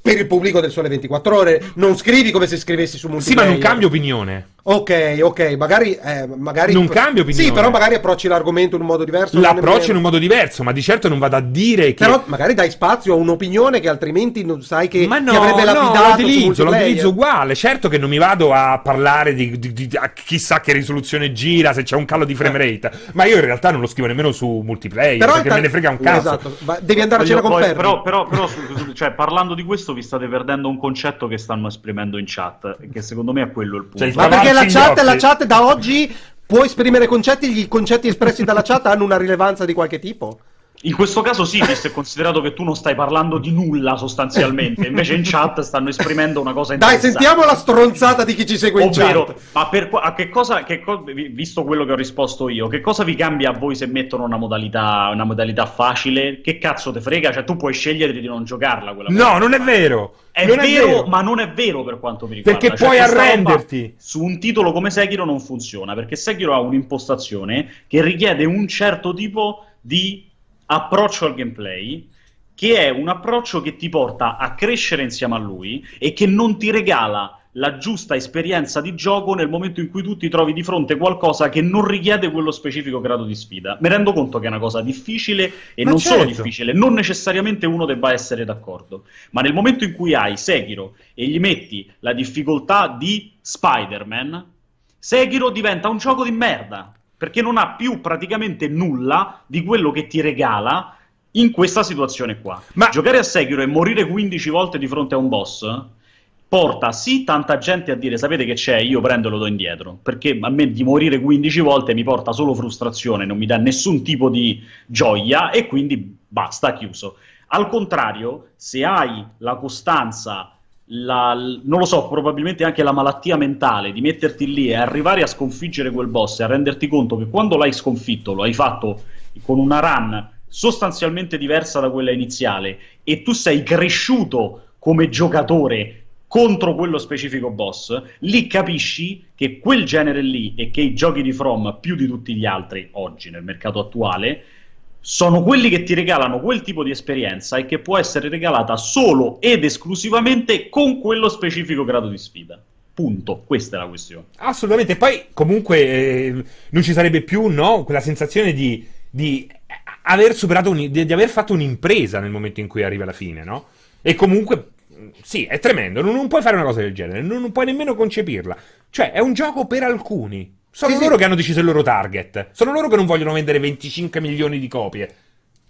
per il pubblico del Sole 24 ore, non scrivi come se scrivessi su sì, multiplayer. ma non cambio opinione. Ok, ok, magari, eh, magari Non cambio opinione. Sì, però magari approcci l'argomento in un modo diverso. L'approccio in un modo diverso, ma di certo non vado a dire che... Però magari dai spazio a un'opinione che altrimenti non sai che Ma ti no, avrebbe no, lapidato lo su utilizzo, lo utilizzo uguale. Certo che non mi vado a parlare di, di- di- a chissà che risoluzione gira, se c'è un calo di frame rate. Ma io in realtà non lo scrivo nemmeno su multiplayer, Però perché intanto- me ne frega un cazzo. Esatto, ma devi andare a cena con Ferri. però, però, però cioè, parlando di questo vi state perdendo un concetto che stanno esprimendo in chat, che secondo me è quello il punto. Cioè, Ma perché la chat, la chat da oggi può esprimere concetti, gli concetti espressi dalla chat hanno una rilevanza di qualche tipo? In questo caso sì, visto e considerato che tu non stai parlando di nulla sostanzialmente, invece in chat stanno esprimendo una cosa Dai, interessante. sentiamo la stronzata di chi ci segue in Ovvero, chat. ma per a che cosa, che co- vi- visto quello che ho risposto io, che cosa vi cambia a voi se mettono una modalità, una modalità facile? Che cazzo te frega? Cioè, tu puoi scegliere di non giocarla quella No, modalità. non è vero. È non vero, ma non è vero per quanto mi riguarda. Perché Cioè, puoi arrenderti. Su un titolo come Sekiro non funziona, perché Sekiro ha un'impostazione che richiede un certo tipo di approccio al gameplay, che è un approccio che ti porta a crescere insieme a lui e che non ti regala la giusta esperienza di gioco nel momento in cui tu ti trovi di fronte a qualcosa che non richiede quello specifico grado di sfida. Mi rendo conto che è una cosa difficile e Ma non solo certo. difficile, non necessariamente uno debba essere d'accordo, ma nel momento in cui hai Sekiro e gli metti la difficoltà di Spider-Man, Sekiro diventa un gioco di merda, perché non ha più praticamente nulla di quello che ti regala in questa situazione qua. Ma- Giocare a Sekiro e morire 15 volte di fronte a un boss porta sì tanta gente a dire sapete che c'è, io prendo e lo do indietro, perché a me di morire 15 volte mi porta solo frustrazione, non mi dà nessun tipo di gioia e quindi basta, chiuso. Al contrario, se hai la costanza, la- non lo so, probabilmente anche la malattia mentale di metterti lì e arrivare a sconfiggere quel boss e a renderti conto che quando l'hai sconfitto lo hai fatto con una run sostanzialmente diversa da quella iniziale e tu sei cresciuto come giocatore contro quello specifico boss, lì capisci che quel genere lì e che i giochi di From più di tutti gli altri oggi nel mercato attuale sono quelli che ti regalano quel tipo di esperienza e che può essere regalata solo ed esclusivamente con quello specifico grado di sfida. Punto, questa è la questione. Assolutamente. Poi, comunque, eh, non ci sarebbe più, no? Quella sensazione di, di aver superato, un- di, di aver fatto un'impresa nel momento in cui arrivi alla fine, no? E comunque, mh, sì, è tremendo. Non, non puoi fare una cosa del genere, non, non puoi nemmeno concepirla. Cioè, è un gioco per alcuni. Sono Sì, loro sì. che hanno deciso il loro target. Sono loro che non vogliono vendere 25 milioni di copie.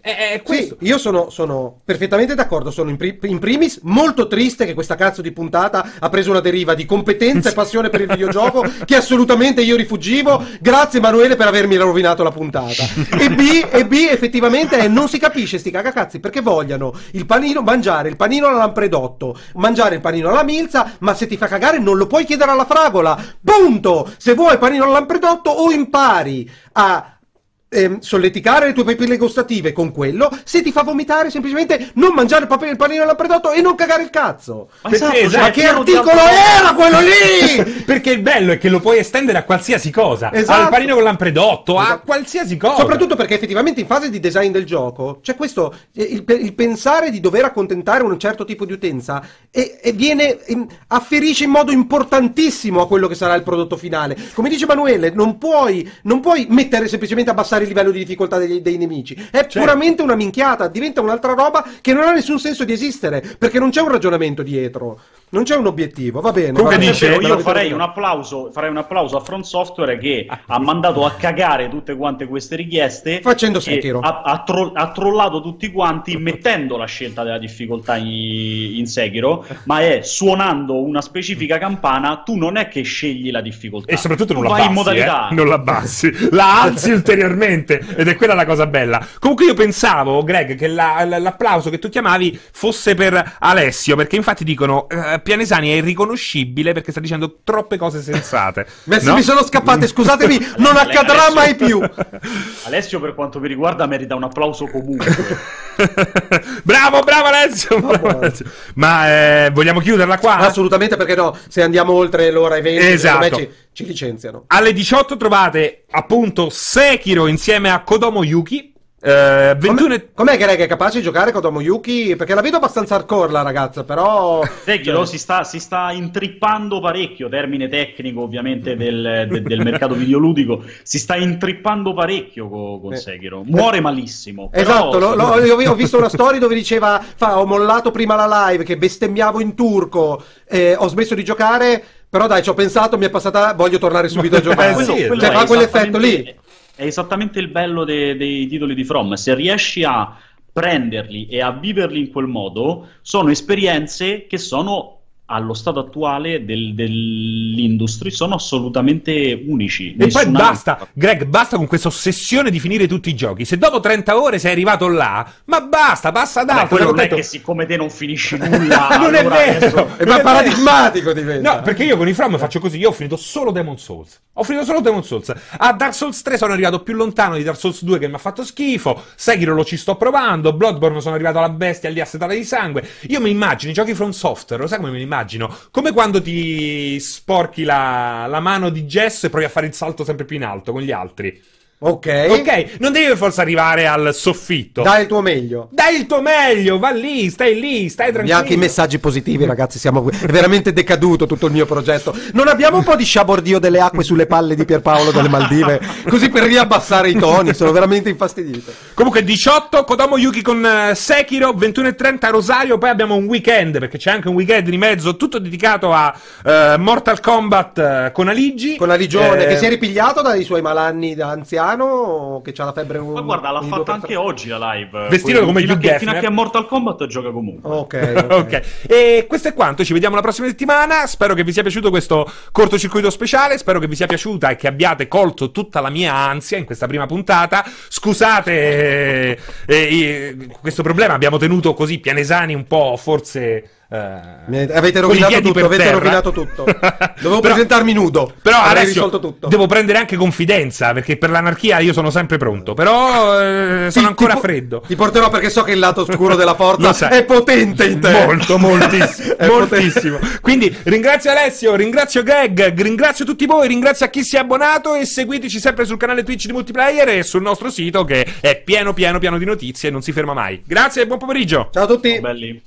È, questo. Sì, io sono, sono perfettamente d'accordo. Sono in, pri- in primis molto triste che questa cazzo di puntata ha preso una deriva di competenza e passione per il videogioco che assolutamente io rifuggivo. Grazie Emanuele per avermi rovinato la puntata. E B, e B effettivamente è, non si capisce sti cagacazzi perché vogliono il panino, mangiare il panino alla lampredotto, mangiare il panino alla milza, ma se ti fa cagare non lo puoi chiedere alla fragola. Punto! Se vuoi panino al lampredotto o impari a ehm, solleticare le tue papille gustative con quello, se ti fa vomitare semplicemente non mangiare il, il panino al lampredotto e non cagare il cazzo. Ma Perché esatto, esatto, cioè, Ma che articolo era quello lì? [LAUGHS] Perché il bello è che lo puoi estendere a qualsiasi cosa. Esatto. Al panino con lampredotto, a Esatto. qualsiasi cosa. Soprattutto perché effettivamente in fase di design del gioco c'è questo, eh, il, il pensare di dover accontentare un certo tipo di utenza e, e viene, afferisce in modo importantissimo a quello che sarà il prodotto finale. Come dice Emanuele, non puoi, non puoi mettere semplicemente abbassare il livello di difficoltà dei, dei nemici. È Certo. puramente una minchiata, diventa un'altra roba che non ha nessun senso di esistere, perché non c'è un ragionamento dietro, non c'è un obiettivo. Va bene. Comunque bene, dice- Però io farei un, applauso, farei un applauso a Front Software che ha mandato a cagare tutte quante queste richieste Facendo e Sekiro. ha, ha tro- ha trollato tutti quanti mettendo la scelta della difficoltà in, in Sekiro ma è suonando una specifica campana tu non è che scegli la difficoltà E soprattutto tu non la abbassi, in modalità eh? non la abbassi, la alzi ulteriormente ed è quella la cosa bella. Comunque io pensavo, Greg, che la- la- l'applauso che tu chiamavi fosse per Alessio, perché infatti dicono eh, Pianesani è irriconoscibile perché sta dicendo troppe cose sensate. [LAUGHS] Beh, se No? mi sono scappate, scusatemi, [LAUGHS] non accadrà Alessio- mai più. [LAUGHS] Alessio per quanto mi riguarda merita un applauso comunque bravo, bravo Alessio. bravo Alessio. Ma eh, vogliamo chiuderla qua? Assolutamente perché no, se andiamo oltre l'ora e 20, Esatto. ci, ci licenziano. Alle 18 trovate appunto Sekiro insieme a Kodomo Yuki. Eh, 21 Com'è, com'è Greg? È capace di giocare con Tomoyuki? Perché la vedo abbastanza hardcore la ragazza, però... Cioè, si, sta, si sta intrippando parecchio, termine tecnico ovviamente del, de- del mercato videoludico, si sta intrippando parecchio co- con Eh. Sekiro. Muore malissimo. però- Esatto, lo- lo- [LAUGHS] io ho visto una storia dove diceva fa, ho mollato prima la live che bestemmiavo in turco, eh, ho smesso di giocare, però dai ci ho pensato, mi è passata, voglio tornare subito a [LAUGHS] giocare. Eh, sì, cioè fa quell'effetto lì. È esattamente il bello de- dei titoli di From. Se riesci a prenderli e a viverli in quel modo, sono esperienze che sono allo stato attuale del- dell'industry sono assolutamente unici. E poi basta, altro. Greg, basta con questa ossessione di finire tutti i giochi. Se dopo 30 ore sei arrivato là, ma basta, passa ad altro. quello non è che siccome te non finisci [LAUGHS] nulla, non è allora vero. adesso- E Non ma è paradigmatico diventa. No, perché io con i From faccio così, io ho finito solo Demon Souls. Ho finito solo Demon Souls. A Dark Souls 3 sono arrivato più lontano di Dark Souls 2 che mi ha fatto schifo. Sekiro lo ci sto provando. Bloodborne sono arrivato alla bestia lì assetata di sangue. Io mi immagino i giochi From Software, lo sai come me li immagino? Come quando ti sporchi la, la mano di gesso e provi a fare il salto sempre più in alto con gli altri. Ok. Ok, non devi per forza arrivare al soffitto. Dai il tuo meglio. Dai il tuo meglio, va lì, stai lì, stai tranquillo. Neanche i messaggi positivi, ragazzi. Siamo è veramente decaduto tutto il mio progetto. Non abbiamo un po' di sciabordio delle acque sulle palle di Pierpaolo dalle Maldive? Così per riabbassare i toni. Sono veramente infastidito. Comunque 18 Kodomo Yuki con eh, Sekiro, 21 e 30 Rosario, poi abbiamo un weekend perché c'è anche un weekend di mezzo tutto dedicato a eh, Mortal Kombat eh, con Aligi. Con la Ligione, Eh, che si è ripigliato dai suoi malanni da anziano, che ha la febbre un Ma guarda, l'ha fatta anche oggi la live. Vestito come fino a Hugh che- Fino a Hefner. che a Mortal Kombat gioca comunque. Ok, [LAUGHS] ok. Ok, e questo è quanto. Ci vediamo la prossima settimana. Spero che vi sia piaciuto questo cortocircuito speciale. Spero che vi sia piaciuta e che abbiate colto tutta la mia ansia in questa prima puntata. Scusate eh, eh, questo problema. Abbiamo tenuto così pianesani un po', forse. Eh, Avete rovinato tutto, avete terra. rovinato tutto. [LAUGHS] Dovevo Però- presentarmi nudo. Però Avrei risolto tutto. devo prendere anche confidenza perché per l'anarchia io sono sempre pronto. Però eh, sono Ti- ancora ti freddo. Ti porterò perché so che il lato oscuro della [LAUGHS] forza è potente in te. Molto, moltissimo. [LAUGHS] Moltissimo. Quindi ringrazio Alessio, ringrazio Greg, ringrazio tutti voi, ringrazio a chi si è abbonato e seguiteci sempre sul canale Twitch di Multiplayer e sul nostro sito che è pieno, pieno, pieno di notizie e non si ferma mai. Grazie e buon pomeriggio. Ciao a tutti. Belli.